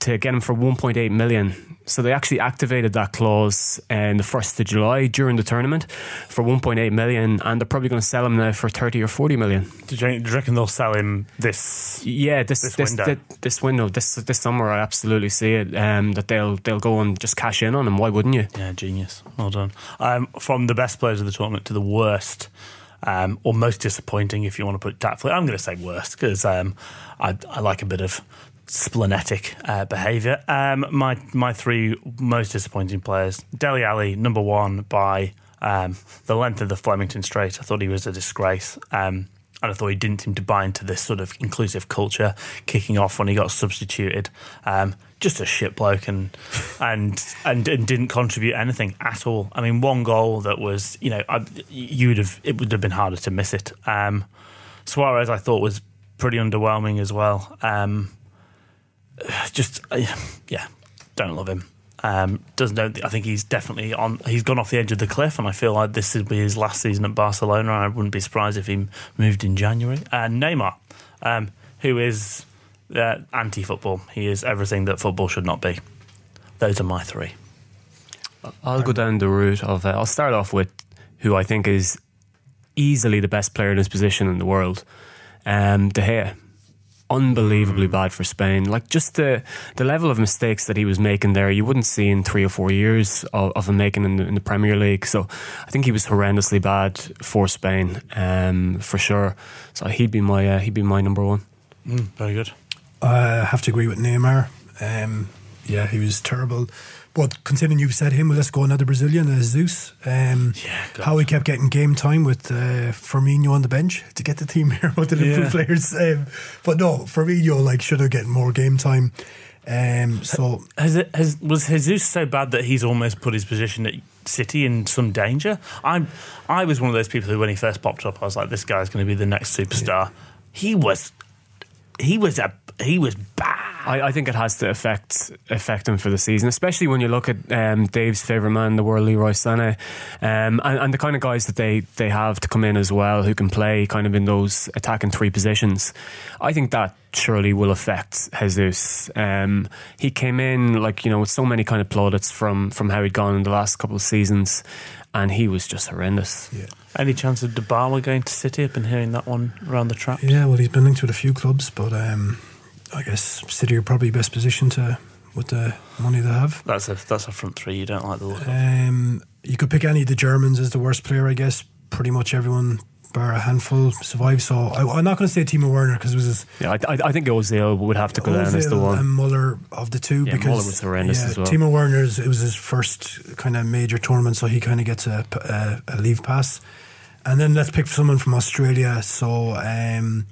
to get him for 1.8 million. So they actually activated that clause in the first of July during the tournament for 1.8 million, and they're probably going to sell him now for 30 or 40 million. do, you, do you reckon they'll sell him this? Yeah, this This this window. thi- this window, this this summer, I absolutely see it. Um, that they'll they'll go and just cash in on him. Why wouldn't you? Yeah, genius. Well done. Um, from the best players of the tournament to the worst. Um, or most disappointing, if you want to put it tactfully. I'm going to say worst because um, I, I like a bit of splenetic uh, behaviour. Um, my my three most disappointing players: Dele Alli, number one by um, the length of the Flemington Straight. I thought he was a disgrace. Um, and I thought he didn't seem to buy into this sort of inclusive culture. Kicking off when he got substituted, um, just a shit bloke, and and and and didn't contribute anything at all. I mean, one goal that was, you know, I, you would have it would have been harder to miss it. Um, Suarez, I thought was pretty underwhelming as well. Um, just uh, yeah, don't love him. Um, doesn't don't, I think he's definitely on. He's gone off the edge of the cliff, and I feel like this would be his last season at Barcelona. I wouldn't be surprised if he moved in January. And Neymar, um, who is uh, anti-football, he is everything that football should not be. Those are my three. I'll go down the route of. Uh, I'll start off with who I think is easily the best player in his position in the world, um, De Gea unbelievably bad for Spain. Like just the the level of mistakes that he was making there, you wouldn't see in three or four years of, of him making in the, in the, Premier League. So I think he was horrendously bad for Spain, um, for sure. So he'd be my uh, he'd be my number one. Mm, very good. I have to agree with Neymar. Um, yeah, he was terrible. But considering you've said him, well, let's go another Brazilian, uh, Zeus. Um, yeah, how he kept getting game time with uh, Firmino on the bench to get the team here with the yeah. players. Um, but no, Firmino like should have gotten more game time. Um, so has it, has was Jesus so bad that he's almost put his position at City in some danger? I I was one of those people who, when he first popped up, I was like, this guy's going to be the next superstar. Yeah. He was he was a he was bad. I, I, think it has to affect affect him for the season, especially when you look at um, Dave's favourite man, the world Leroy Sané, um, and, and, the kind of guys that they, they have to come in as well who can play kind of in those attacking three positions. I think that surely will affect Jesus. Um, he came in like you know with so many kind of plaudits from from how he'd gone in the last couple of seasons, and he was just horrendous. Yeah. Any chance of Dybala going to City? I've been hearing that one around the trap. Yeah, well, he's been linked with a few clubs, but um, I guess City are probably best positioned to with the money they have. That's a that's a front three. You don't like the look. Um, you could pick any of the Germans as the worst player. I guess pretty much everyone bar a handful survived. So I, am not going to say Timo Werner because it was his, yeah. I, I, think Ozil would have to go Ozil down as the one and Muller of the two yeah, because Muller was horrendous yeah, as well. Timo Werner's it was his first kind of major tournament, so he kind of gets a, a, a leave pass. And then let's pick someone from Australia. So. Um,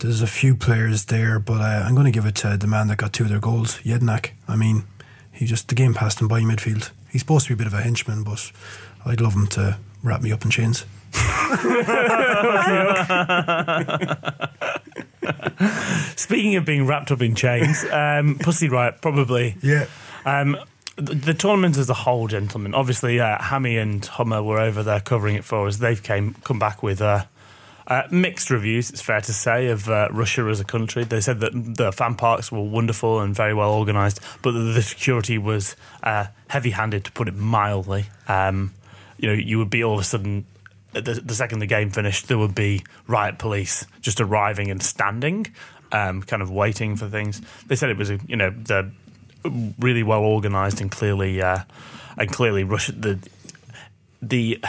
there's a few players there, but uh, I'm going to give it to the man that got two of their goals, Jedinak. I mean, he just the game passed him by midfield. He's supposed to be a bit of a henchman, but I'd love him to wrap me up in chains. Speaking of being wrapped up in chains, um, Pussy Riot probably. Yeah. Um, the, the, tournament as a whole, gentlemen. Obviously, uh, Hammy and Hummer were over there covering it for us. They've came come back with uh, uh, mixed reviews, it's fair to say, of uh, Russia as a country. They said that the fan parks were wonderful and very well organised, but the security was uh, heavy handed, to put it mildly. Um, you know, you would be all of a sudden, the, the, second the game finished, there would be riot police just arriving and standing, um, kind of waiting for things. They said it was, you know, the really well organised and clearly, uh, and clearly Russia, the, the,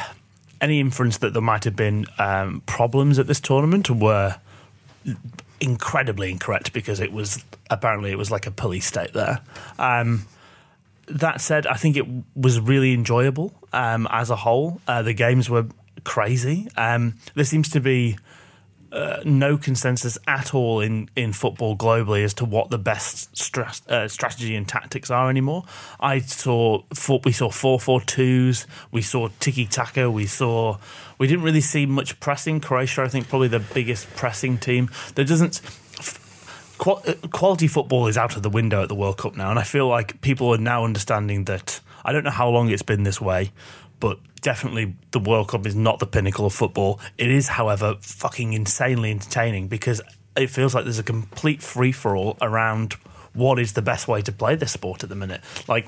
any inference that there might have been um, problems at this tournament were incredibly incorrect because it was apparently it was like a police state there. Um, that said, I think it was really enjoyable um, as a whole. Uh, the games were crazy. Um, there seems to be uh, no consensus at all in, in football globally as to what the best uh, strategy and tactics are anymore. I saw four, we saw four four twos, we saw tiki taka, we saw we didn't really see much pressing. Croatia, I think, probably the biggest pressing team. There doesn't. Uh, quality football is out of the window at the World Cup now, and I feel like people are now understanding that. I don't know how long it's been this way, but definitely the World Cup is not the pinnacle of football. It is, however, fucking insanely entertaining because it feels like there's a complete free for all around what is the best way to play this sport at the minute. Like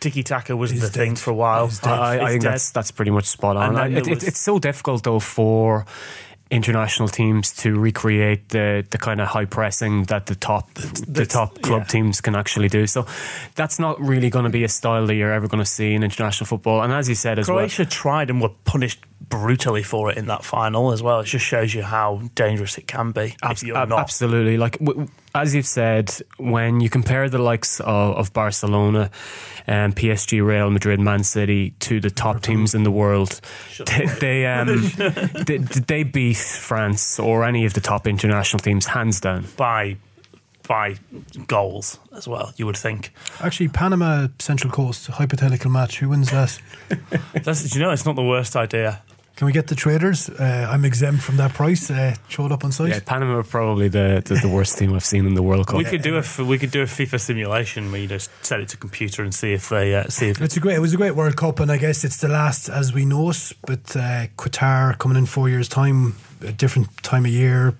tiki taka was the dead. thing for a while. I, I think that's that's pretty much spot on. It, it, it's so difficult though for international teams to recreate the the kind of high pressing that the top the, top club yeah. teams can actually do. So that's not really going to be a style that you're ever going to see in international football. And as you said as Croatia well, tried and were punished brutally for it in that final as well. It just shows you how dangerous it can be if you're Ab- not. Absolutely. Like w- as you've said, when you compare the likes of, of Barcelona, um, PSG, Real Madrid, Man City to the top teams in the world, they they, um, they they beat France or any of the top international teams hands down. by by goals as well. You would think. Actually, Panama Central Coast hypothetical match. Who wins that? That's, do you know, it's not the worst idea. Can we get the traders? Uh, I'm exempt from that price. Uh, show it up on site. Yeah, Panama are probably the, the, the worst team I've seen in the World Cup. We could do a f- we could do a FIFA simulation where you just set it to computer and see if they uh, see if It's a great. It was a great World Cup, and I guess it's the last as we know it. But uh, Qatar coming in four years' time, a different time of year,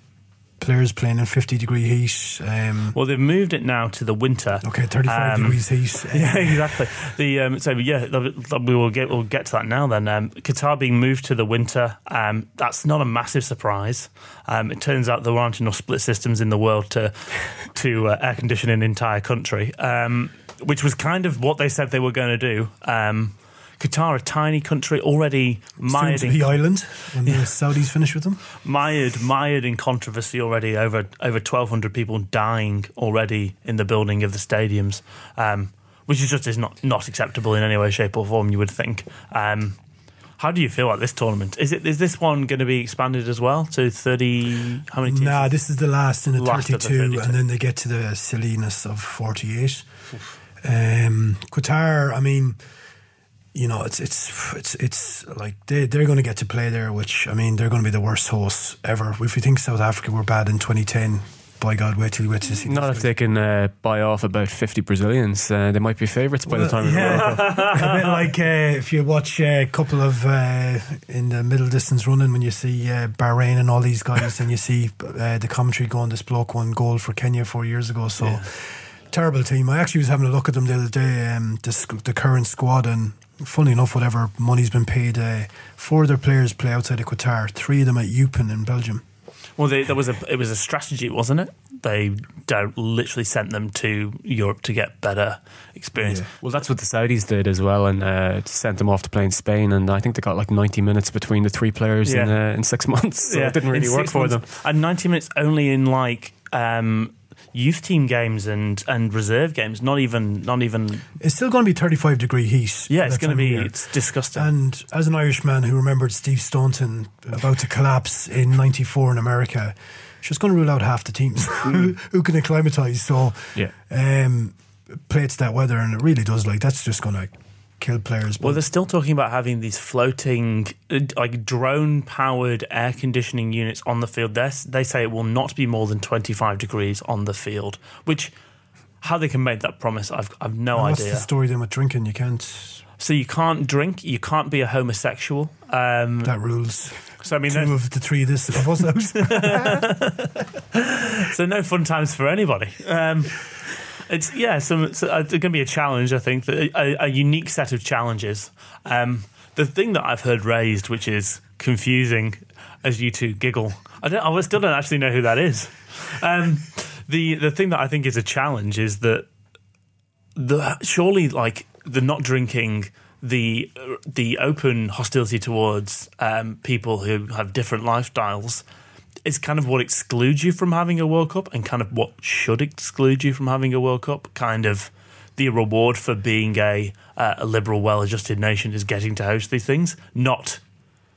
players playing in fifty degree heat. Um, Well, they've moved it now to the winter. okay, thirty five Um, degrees heat. Yeah, exactly. The um, so yeah, we will get we'll get to that now. Then um, Qatar being moved to the winter, um, that's not a massive surprise. Um, it turns out there aren't enough split systems in the world to to uh, air condition an entire country, um, which was kind of what they said they were going to do. Um, Qatar, a tiny country, already mired in be island when the Saudis finish with them. mired mired in controversy already over over 1200 people dying already in the building of the stadiums um, which is just is not not acceptable in any way shape or form you would think um, how do you feel about this tournament is it is this one going to be expanded as well to 30 how many teams Nah, this is the last in the Last of the 32, 32. and then they get to the silliness of 48. Um, Qatar, I mean, you know, it's it's it's it's like they they're going to get to play there, which I mean, they're going to be the worst hosts ever. If you think South Africa were bad in 2010, by God, wait till you wait to see. Not if they can uh, buy off about 50 Brazilians. Uh, they might be favourites by the time of the World Cup. a bit like uh, if you watch a couple of uh, in the middle distance running when you see uh, Bahrain and all these guys, and you see uh, the commentary going, "This bloke won gold for Kenya four years ago." So terrible team. I actually was having a look at them the other day, um, the, the current squad, and funny enough, whatever money's been paid, uh, four of their players play outside of Qatar. Three of them at Eupen in Belgium. well they, there was a it was a strategy wasn't it they literally sent them to Europe to get better experience Yeah. Well, that's what the Saudis did as well, and uh, sent them off to play in Spain. And I think they got like 90 minutes between the three players in, uh, in six months. So it didn't in really work for months. them. And 90 minutes only in like um, youth team games and, and reserve games. Not even not even. It's still going to be 35 degree heat. Yeah, it's going to be it's disgusting. And as an Irishman who remembered Steve Staunton about to collapse in '94 in America, she's going to rule out half the teams who, who can acclimatise. So, Yeah. um, play to that weather, and it really does. Like that's just going to kill players. well, they're still talking about having these floating, uh, like drone-powered air conditioning units on the field. They they say it will not be more than 25 degrees on the field. Which, how they can make that promise, I've I've no what's idea. the story then with drinking? You can't. So you can't drink, you can't be a homosexual. Um, That rules. so I mean, Two of the three this of us so no fun times for anybody. Um, it's yeah, some so, uh, it's going to be a challenge. I think a, a unique set of challenges. Um, the thing that I've heard raised, which is confusing, as you two giggle. I don't. I still don't actually know who that is. Um, the the thing that I think is a challenge is that the surely like the not drinking the the open hostility towards um, people who have different lifestyles is kind of what excludes you from having a World Cup and kind of what should exclude you from having a World Cup. Kind of the reward for being a uh, a liberal, well-adjusted nation is getting to host these things. Not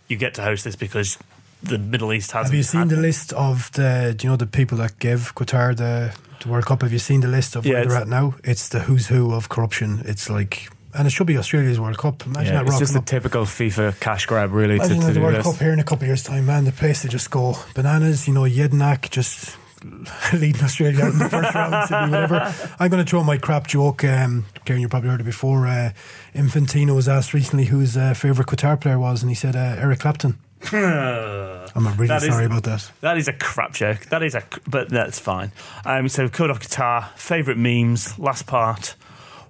you get to host this because the Middle East has. Have you seen the list of the? Do you know the people that give Qatar the, the World Cup? Have you seen the list of Yeah, where they're at now? It's the who's who of corruption. It's like, and it should be Australia's World Cup. Imagine Yeah, that it's just a up. typical FIFA cash grab, really, to, Imagine to the do World this. Cup here in a couple of years' time, man. The place to just go bananas. You know, Jedinak just leading Australia out in the first round to whatever. I'm going to throw my crap joke. Um, Kieran, you probably heard it before. Uh, Infantino was asked recently who his uh, favourite Qatar player was, and he said uh, Eric Clapton. I'm really That is- sorry about that. That is a crap joke. That is a, but that's fine. Um, so, Code of Qatar, favourite memes, last part.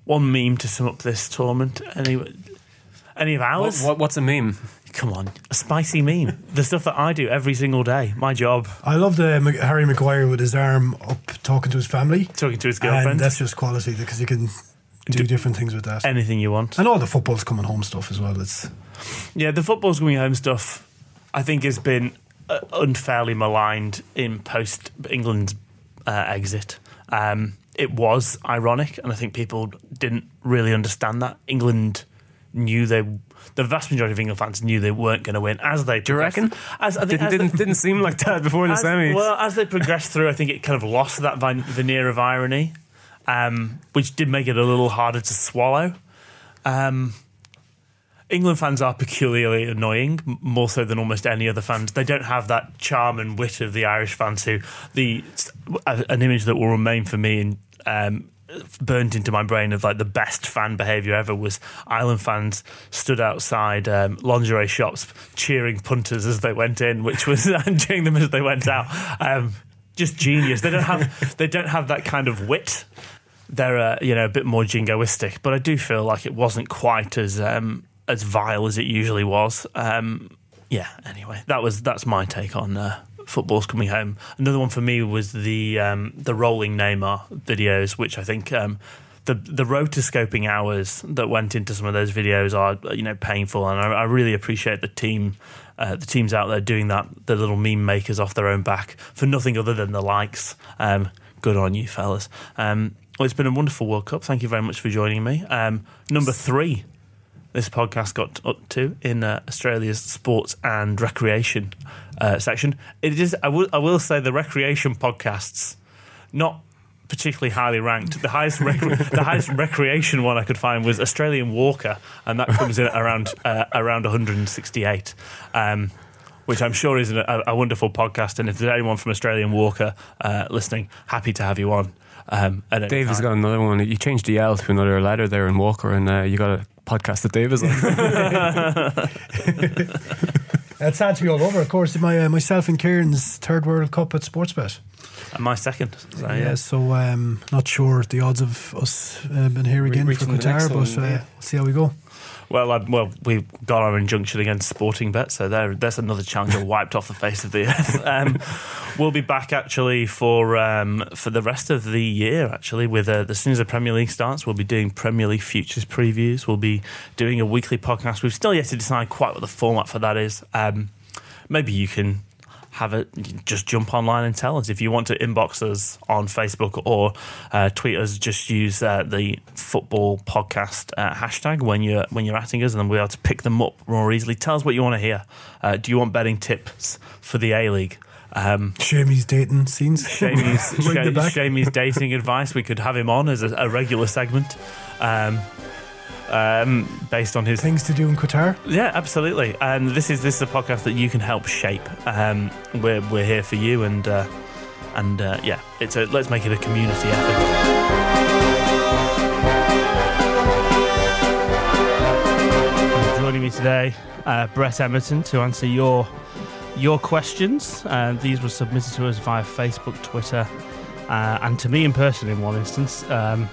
One meme to sum up this tournament. Any, any of ours? what, what's a meme? Come on, a spicy meme. the stuff that I do every single day. My job, I love the Harry Maguire with his arm up talking to his family. talking to his And girlfriend. that's just quality because you can do different things with that. anything you want. And all the football's coming home stuff as well. It's Yeah, the football's coming home stuff, I think, has been uh, unfairly maligned in post England's uh, exit. Um, it was ironic, and I think people didn't really understand that. England knew they, the vast majority of England fans knew they weren't going to win as they. Do you reckon? As, I think Didn't, as didn't, didn't seem like that before the as, semis. Well, as they progressed through, I think it kind of lost that veneer of irony, um, which did make it a little harder to swallow. Um, England fans are peculiarly annoying, more so than almost any other fans. They don't have that charm and wit of the Irish fans, who the an image that will remain for me and um, burnt into my brain of like the best fan behaviour ever was Ireland fans stood outside um, lingerie shops cheering punters as they went in, which was and cheering them as they went out. Um, just genius. They don't have they don't have that kind of wit they're uh, you know a bit more jingoistic, but I do feel like it wasn't quite as um, as vile as it usually was. Um, yeah. Anyway, that was that's my take on uh, football's coming home. Another one for me was the um, the rolling Neymar videos, which I think. Um, the the rotoscoping hours that went into some of those videos are you know painful, and I, I really appreciate the team, uh, the teams out there doing that, the little meme makers off their own back for nothing other than the likes. Um, good on you, fellas. Um, well, it's been a wonderful World Cup. Thank you very much for joining me. Um, number three, this podcast got up to in uh, Australia's sports and recreation uh, section. It is. I will. I will say the recreation podcasts, not particularly highly ranked. The highest rec- the highest recreation one I could find was Australian Walker, and that comes in at around uh, around 168. Um, which I'm sure is a, a wonderful podcast, and if there's anyone from Australian Walker uh, listening, happy to have you on. Um, Dave has got another one. You changed the L to another letter there in Walker, and uh, you got a podcast that Dave is on. it's sad to be all over. Of course, my uh, myself and Kieran's third World Cup at Sportsbet. And my second. So, yeah. yeah. so um, not sure the odds of us uh, being here again for reaching the next Qatar, but uh, yeah. we'll see how we go. Well, I, well, we got our injunction against Sporting Bet, so there, there's another challenger wiped off the face of the earth. Um, we'll be back actually for um, for the rest of the year. Actually, with uh, as soon as the Premier League starts, we'll be doing Premier League futures previews. We'll be doing a weekly podcast. We've still yet to decide quite what the format for that is. Um, maybe you can have it just jump online and tell us if you want to inbox us on facebook or uh, tweet us just use uh, the football podcast uh, hashtag when you're when you're atting us and then we'll be able to pick them up more easily tell us what you want to hear uh, do you want betting tips for the a-league um, Shamey's dating scenes. Shamey's. Shamey's dating advice. We could have him on as a, a regular segment, um, um, based on his Things to do in Qatar. yeah, absolutely. And this is this is a podcast that you can help shape. Um, we're we're here for you, and uh, and uh, yeah, it's a let's make it a community effort. Joining me today, uh, Brett Emerton, to answer your your questions. Uh, these were submitted to us via Facebook, Twitter, uh, and to me in person in one instance. Um,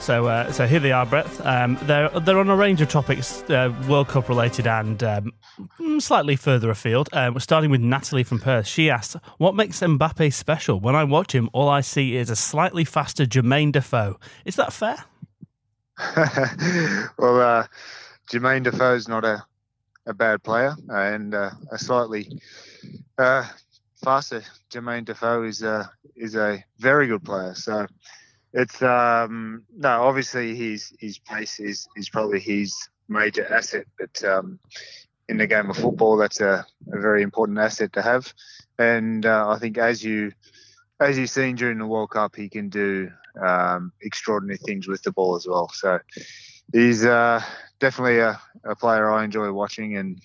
so, uh, so here they are, Brett. Um, they're they're on a range of topics, uh, World Cup related and um, mm, slightly further afield. Uh, we're starting with Natalie from Perth. She asked, "What makes Mbappe special? When I watch him, all I see is a slightly faster Jermaine Defoe. Is that fair?" well, uh, Jermaine Defoe's not a, a bad player, and uh, a slightly uh, faster Jermaine Defoe is a is a very good player. So it's um, no, obviously his his pace is is probably his major asset, but um, in the game of football, that's a, a very important asset to have. And uh, I think as you as you've seen during the World Cup, he can do um, extraordinary things with the ball as well. So he's uh, definitely a, a player I enjoy watching and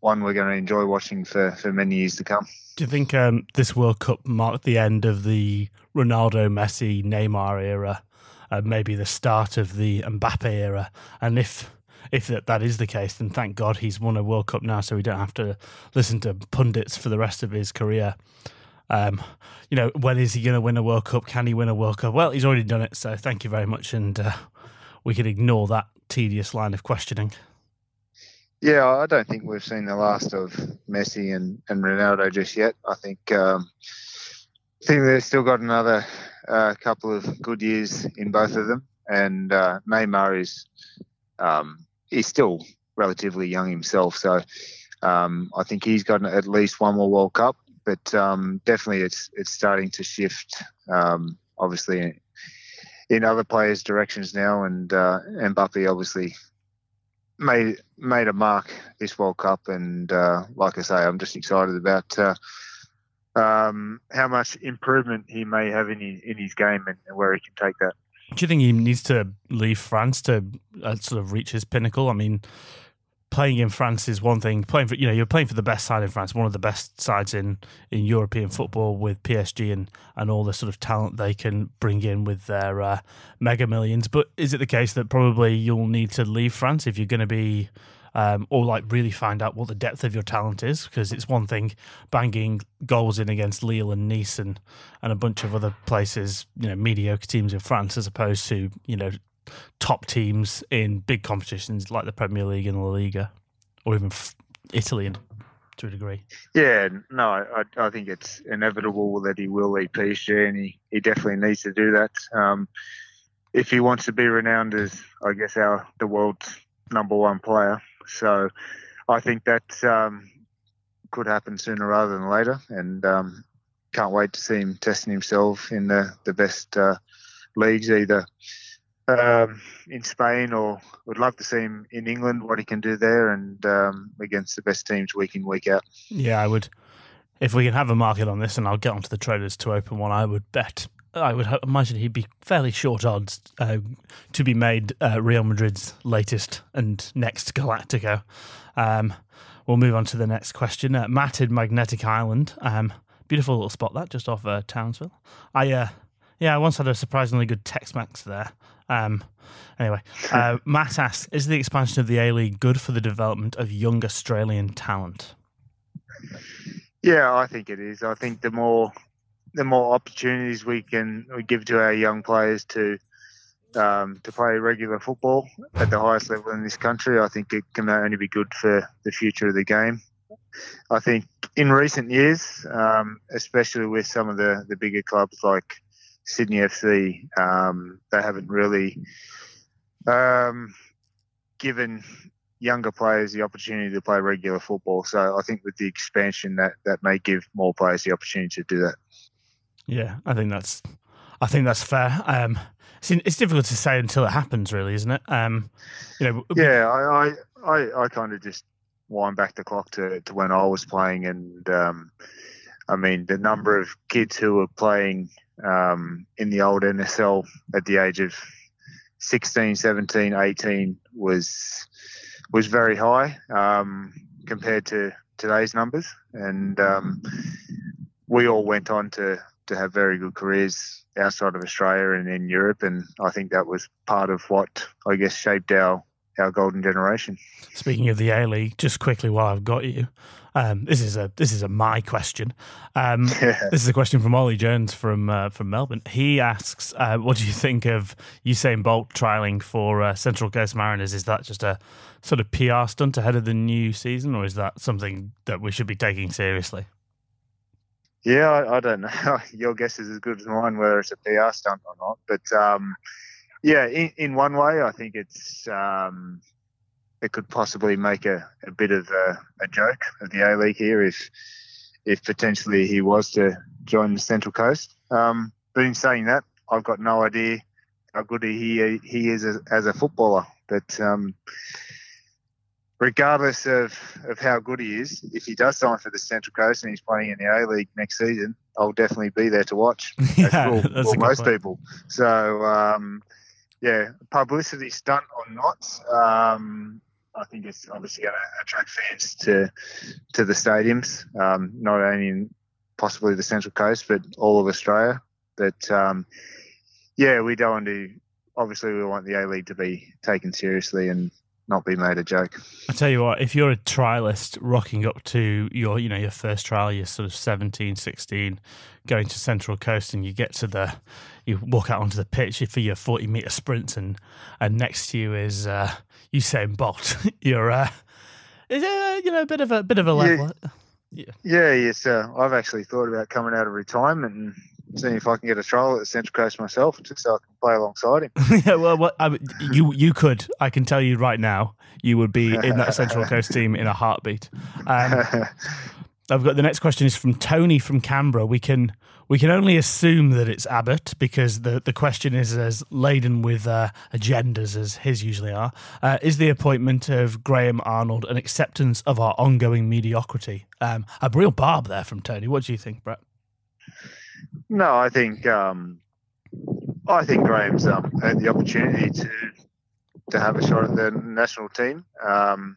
one we're going to enjoy watching for, for many years to come. Do you think um, this World Cup marked the end of the Ronaldo, Messi, Neymar era, uh, maybe the start of the Mbappe era? And if if that, that is the case, then thank God he's won a World Cup now, so we don't have to listen to pundits for the rest of his career. Um, you know, when is he going to win a World Cup? Can he win a World Cup? Well, he's already done it, so thank you very much, and uh, we can ignore that tedious line of questioning. Yeah, I don't think we've seen the last of Messi and, and Ronaldo just yet. I think um, I think they've still got another uh, couple of good years in both of them, and uh, Neymar is um, he's still relatively young himself, so um, I think he's got at least one more World Cup. But um, definitely, it's it's starting to shift. Um, obviously, in other players' directions now, and uh, Mbappe obviously made made a mark this World Cup, and uh, like I say, I'm just excited about uh, um, how much improvement he may have in his, in his game and where he can take that. Do you think he needs to leave France to uh, sort of reach his pinnacle? I mean, playing in France is one thing. Playing for you know you're playing for the best side in France, one of the best sides in in European football with PSG and and all the sort of talent they can bring in with their uh, mega millions. But is it the case that probably you'll need to leave France if you're going to be um, or like really find out what the depth of your talent is because it's one thing banging goals in against Lille and Nice and, and a bunch of other places, you know, mediocre teams in France as opposed to, you know, top teams in big competitions like the Premier League and La Liga, or even Italy to a degree. Yeah, no, I, I think it's inevitable that he will leave PSG, and he, he definitely needs to do that. Um, if he wants to be renowned as, I guess, our the world's number one player. So, I think that um, could happen sooner rather than later, and um, can't wait to see him testing himself in the the best uh, leagues, either um, in Spain, or would love to see him in England, what he can do there, and um, against the best teams week in week out. Yeah, I would. If we can have a market on this, and I'll get onto the traders to open one, I would bet. I would imagine he'd be fairly short odds uh, to be made uh, Real Madrid's latest and next Galactico. Um, we'll move on to the next question. Uh, Matt in Magnetic Island. Um, beautiful little spot that just off uh, Townsville. I uh, yeah, I once had a surprisingly good Tex Mex there. Um, anyway, uh, Matt asks Is the expansion of the A League good for the development of young Australian talent? Yeah, I think it is. I think the more the more opportunities we can we give to our young players to um, to play regular football at the highest level in this country, I think it can only be good for the future of the game. I think in recent years, um, especially with some of the, the bigger clubs like Sydney FC, um, they haven't really um, given younger players the opportunity to play regular football. So I think with the expansion, that that may give more players the opportunity to do that. Yeah, I think that's I think that's fair. Um, it's, it's difficult to say until it happens, really, isn't it? Um, you know, yeah, I I, I, I kind of just wind back the clock to, to when I was playing, and um, I mean the number of kids who were playing um, in the old NSL at the age of 16, 17, 18 was was very high um, compared to today's numbers, and um, we all went on to to have very good careers outside of Australia and in Europe, and I think that was part of what I guess shaped our our golden generation. Speaking of the A League, just quickly while I've got you, um, this is a this is a my question. Um, this is a question from Ollie Jones from uh, from Melbourne. He asks, uh, "What do you think of Usain Bolt trialing for uh, Central Coast Mariners? Is that just a sort of PR stunt ahead of the new season, or is that something that we should be taking seriously?" Yeah, I, I don't know. Your guess is as good as mine whether it's a PR stunt or not. But um, yeah, in, in one way, I think it's um, it could possibly make a, a bit of a, a joke of the A League here if if potentially he was to join the Central Coast. Um, but in saying that, I've got no idea how good he he is as, as a footballer. But um, regardless of, of how good he is, if he does sign for the Central Coast and he's playing in the A League next season, I'll definitely be there to watch. yeah, will, that's will most point. people. So um, yeah, publicity stunt or not, um, I think it's obviously going to attract fans to to the stadiums, um, not only in possibly the Central Coast, but all of Australia. But um, yeah, we don't want to. Obviously, we want the A League to be taken seriously and not be made a joke. I tell you what, if you're a trialist rocking up to your, you know, your first trial, you're sort of 17, 16, going to Central Coast and you get to the, you walk out onto the pitch for your 40 meter sprints and, and next to you is uh, Usain Bolt. you're, uh, is it, you know, a bit of a bit of a level. Yeah, yeah yes, uh, I've actually thought about coming out of retirement and seeing if I can get a trial at the Central Coast myself, just so I can play alongside him. yeah, well, well I, you you could. I can tell you right now, you would be in that Central Coast team in a heartbeat. Um, I've got the next question is from Tony from Canberra. We can we can only assume that it's Abbott because the, the question is as laden with uh, agendas as his usually are. Uh, is the appointment of Graham Arnold an acceptance of our ongoing mediocrity? Um, a real barb there from Tony. What do you think, Brett? No, I think um, I think Graham's um, had the opportunity to to have a shot at the national team. Um,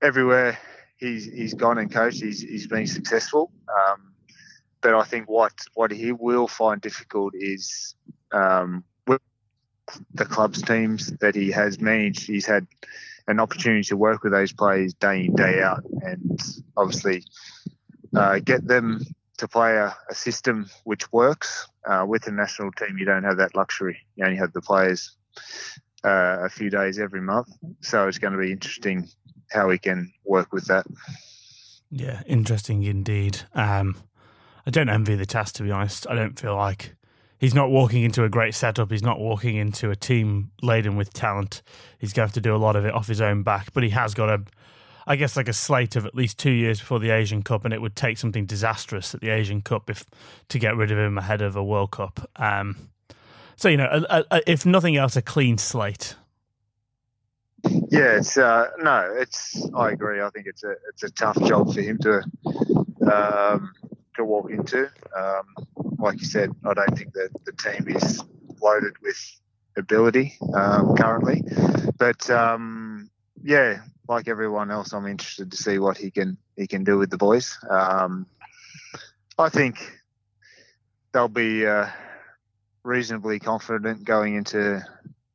everywhere he's he's gone and coached, he's he's been successful. Um, but I think what what he will find difficult is um, with the club's teams that he has managed. He's had an opportunity to work with those players day in day out, and obviously uh, get them to play a, a system which works. Uh, with the national team, you don't have that luxury. You only have the players uh, a few days every month, so it's going to be interesting how we can work with that. Yeah, interesting indeed. Um, I don't envy the task, to be honest. I don't feel like he's not walking into a great setup. He's not walking into a team laden with talent. He's going to have to do a lot of it off his own back, but he has got a, I guess, like a slate of at least two years before the Asian Cup, and it would take something disastrous at the Asian Cup if to get rid of him ahead of a World Cup. Um, so you know, a, a, if nothing else, a clean slate. Yeah, it's uh, no, it's. I agree. I think it's a it's a tough job for him to um, to walk into. Um, like you said, I don't think that the team is loaded with ability um, currently, but um, yeah, like everyone else, I'm interested to see what he can he can do with the boys. Um, I think they'll be uh, reasonably confident going into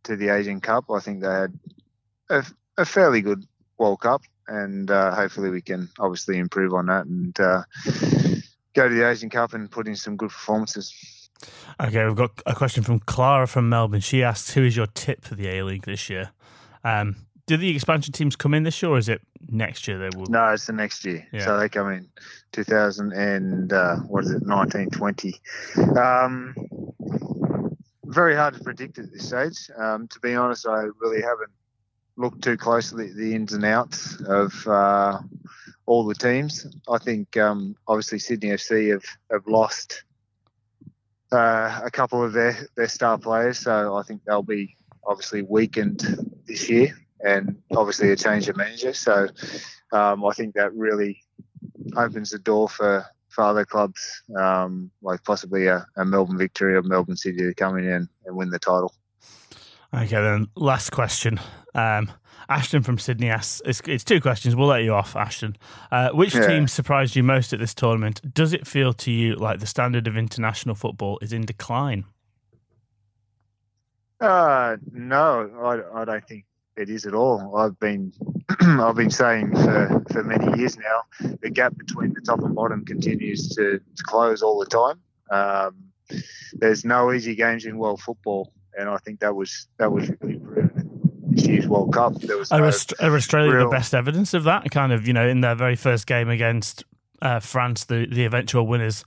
to the Asian Cup. I think they had a, a fairly good World Cup, and uh, hopefully we can obviously improve on that and uh, go to the Asian Cup and put in some good performances. Okay, we've got a question from Clara from Melbourne. She asks, "Who is your tip for the A League this year?" Um, do the expansion teams come in this year, or is it next year? They will. No, it's the next year. Yeah. So they come in 2000 and uh, what is it, 1920. Um, very hard to predict at this stage. Um, to be honest, I really haven't looked too closely at the ins and outs of uh, all the teams. I think um, obviously Sydney FC have, have lost uh, a couple of their, their star players, so I think they'll be obviously weakened this year, and obviously a change of manager. So um, I think that really opens the door for, for other clubs, um, like possibly a, a Melbourne Victory or Melbourne City to come in and, and win the title. Okay, then last question. Um, Ashton from Sydney asks, it's, it's, two questions. We'll let you off, Ashton. Uh, which yeah. team surprised you most at this tournament? Does it feel to you like the standard of international football is in decline? Uh, no, I, I don't think it is at all. I've been I've been saying for, for many years now, the gap between the top and bottom continues to, to close all the time. Um, there's no easy games in world football, and I think that was that was really proven this year's World Cup. There was no are, are Australia real... the best evidence of that? Kind of, you know, in their very first game against uh, France, the the eventual winners,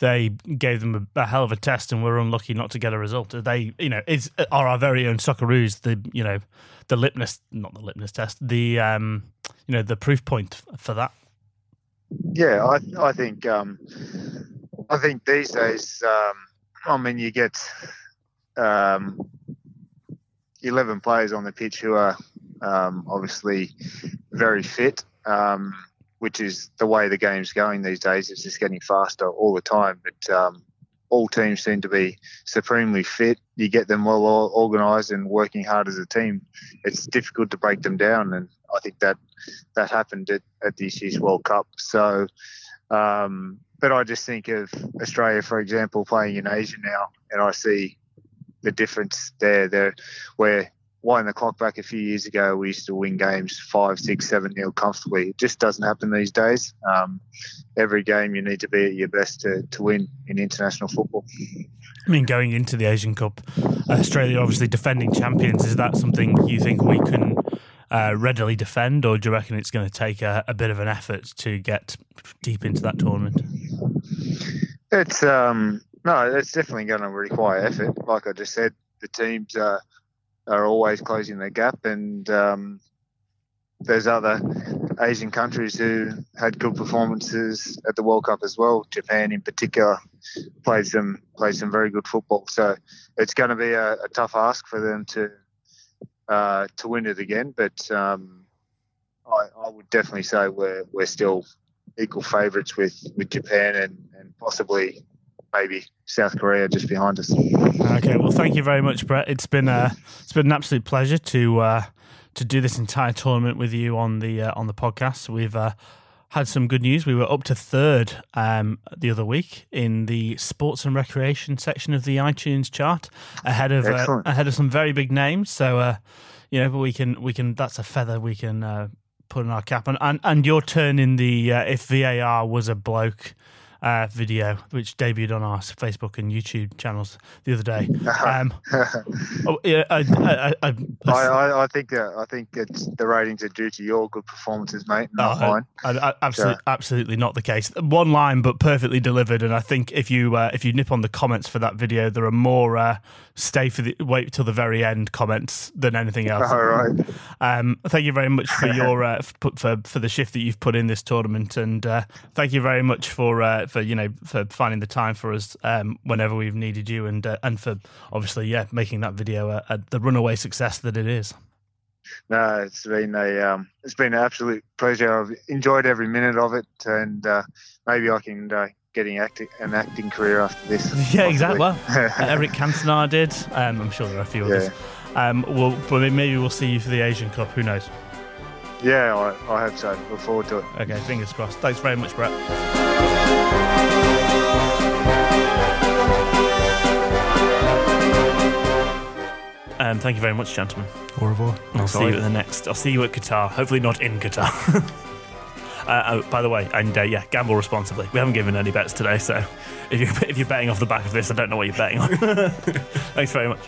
they gave them a, a, hell of a test and were unlucky not to get a result. They, you know, is are our very own Socceroos the, you know, the litmus, not the litmus test, the, um, you know, the proof point for that? Yeah, I I think um, I think these days, um, I mean, you get um, 11 players on the pitch who are um, obviously very fit, um, which is the way the game's going these days. It's just getting faster all the time. But um, all teams seem to be supremely fit. You get them well organised and working hard as a team. It's difficult to break them down, and I think that that happened at, at this year's World Cup. So, um, but I just think of Australia, for example, playing in Asia now, and I see the difference there. There, where winding the clock back a few years ago, we used to win games five, six, seven nil comfortably. It just doesn't happen these days. Um, every game you need to be at your best to, to win in international football. I mean, going into the Asian Cup, Australia obviously defending champions. Is that something you think we can uh, readily defend, or do you reckon it's going to take a, a, bit of an effort to get deep into that tournament? It's um no, it's definitely going to require effort. Like I just said, the teams are are always closing their gap, and um, there's other Asian countries who had good performances at the World Cup as well. Japan, in particular, played some played some very good football. So it's going to be a, a tough ask for them to uh, to win it again. But um, I, I, would definitely say we're we're still equal favourites with, with Japan and, and possibly maybe South Korea just behind us. Okay, well, thank you very much, Brett. It's been uh, it's been an absolute pleasure to uh, to do this entire tournament with you on the uh, on the podcast. We've uh, had some good news. We were up to third um, the other week in the sports and recreation section of the iTunes chart, ahead of uh, ahead of some very big names. So, uh, you know, we can we can that's a feather we can uh, put in our cap. And and, and your turn in the uh, if VAR was a bloke uh, video which debuted on our Facebook and YouTube channels the other day. Um, oh, yeah, I, I, I, I, I think uh, I think it's the ratings are due to your good performances, mate, not oh, mine. absolutely, so. absolutely not the case. One line, but perfectly delivered. And I think if you uh, if you nip on the comments for that video, there are more uh, stay for the wait till the very end comments than anything else. All right. Um, thank you very much for your uh, for for the shift that you've put in this tournament, and uh, thank you very much for uh, for you know for finding the time for us um, whenever we've needed you, and uh, and for obviously yeah making that video a, a, the runaway success that it is. No, it's been a um, it's been an absolute pleasure. I've enjoyed every minute of it, and uh, maybe I can uh, getting acting an acting career after this. Yeah, possibly. exactly. Well, Eric Cantona did. Um, I'm sure there are a few others. Yeah. Um, well, but maybe we'll see you for the Asian Cup. Who knows? Yeah, I, I hope so. Look forward to it. Okay, fingers crossed. Thanks very much, Brett. Um, thank you very much, gentlemen. Au revoir. I'll see you at the next. I'll see you at Qatar. Hopefully, not in Qatar. Uh, oh, by the way, and uh, yeah, gamble responsibly. We haven't given any bets today, so if you're, if you're betting off the back of this, I don't know what you're betting on. Thanks very much.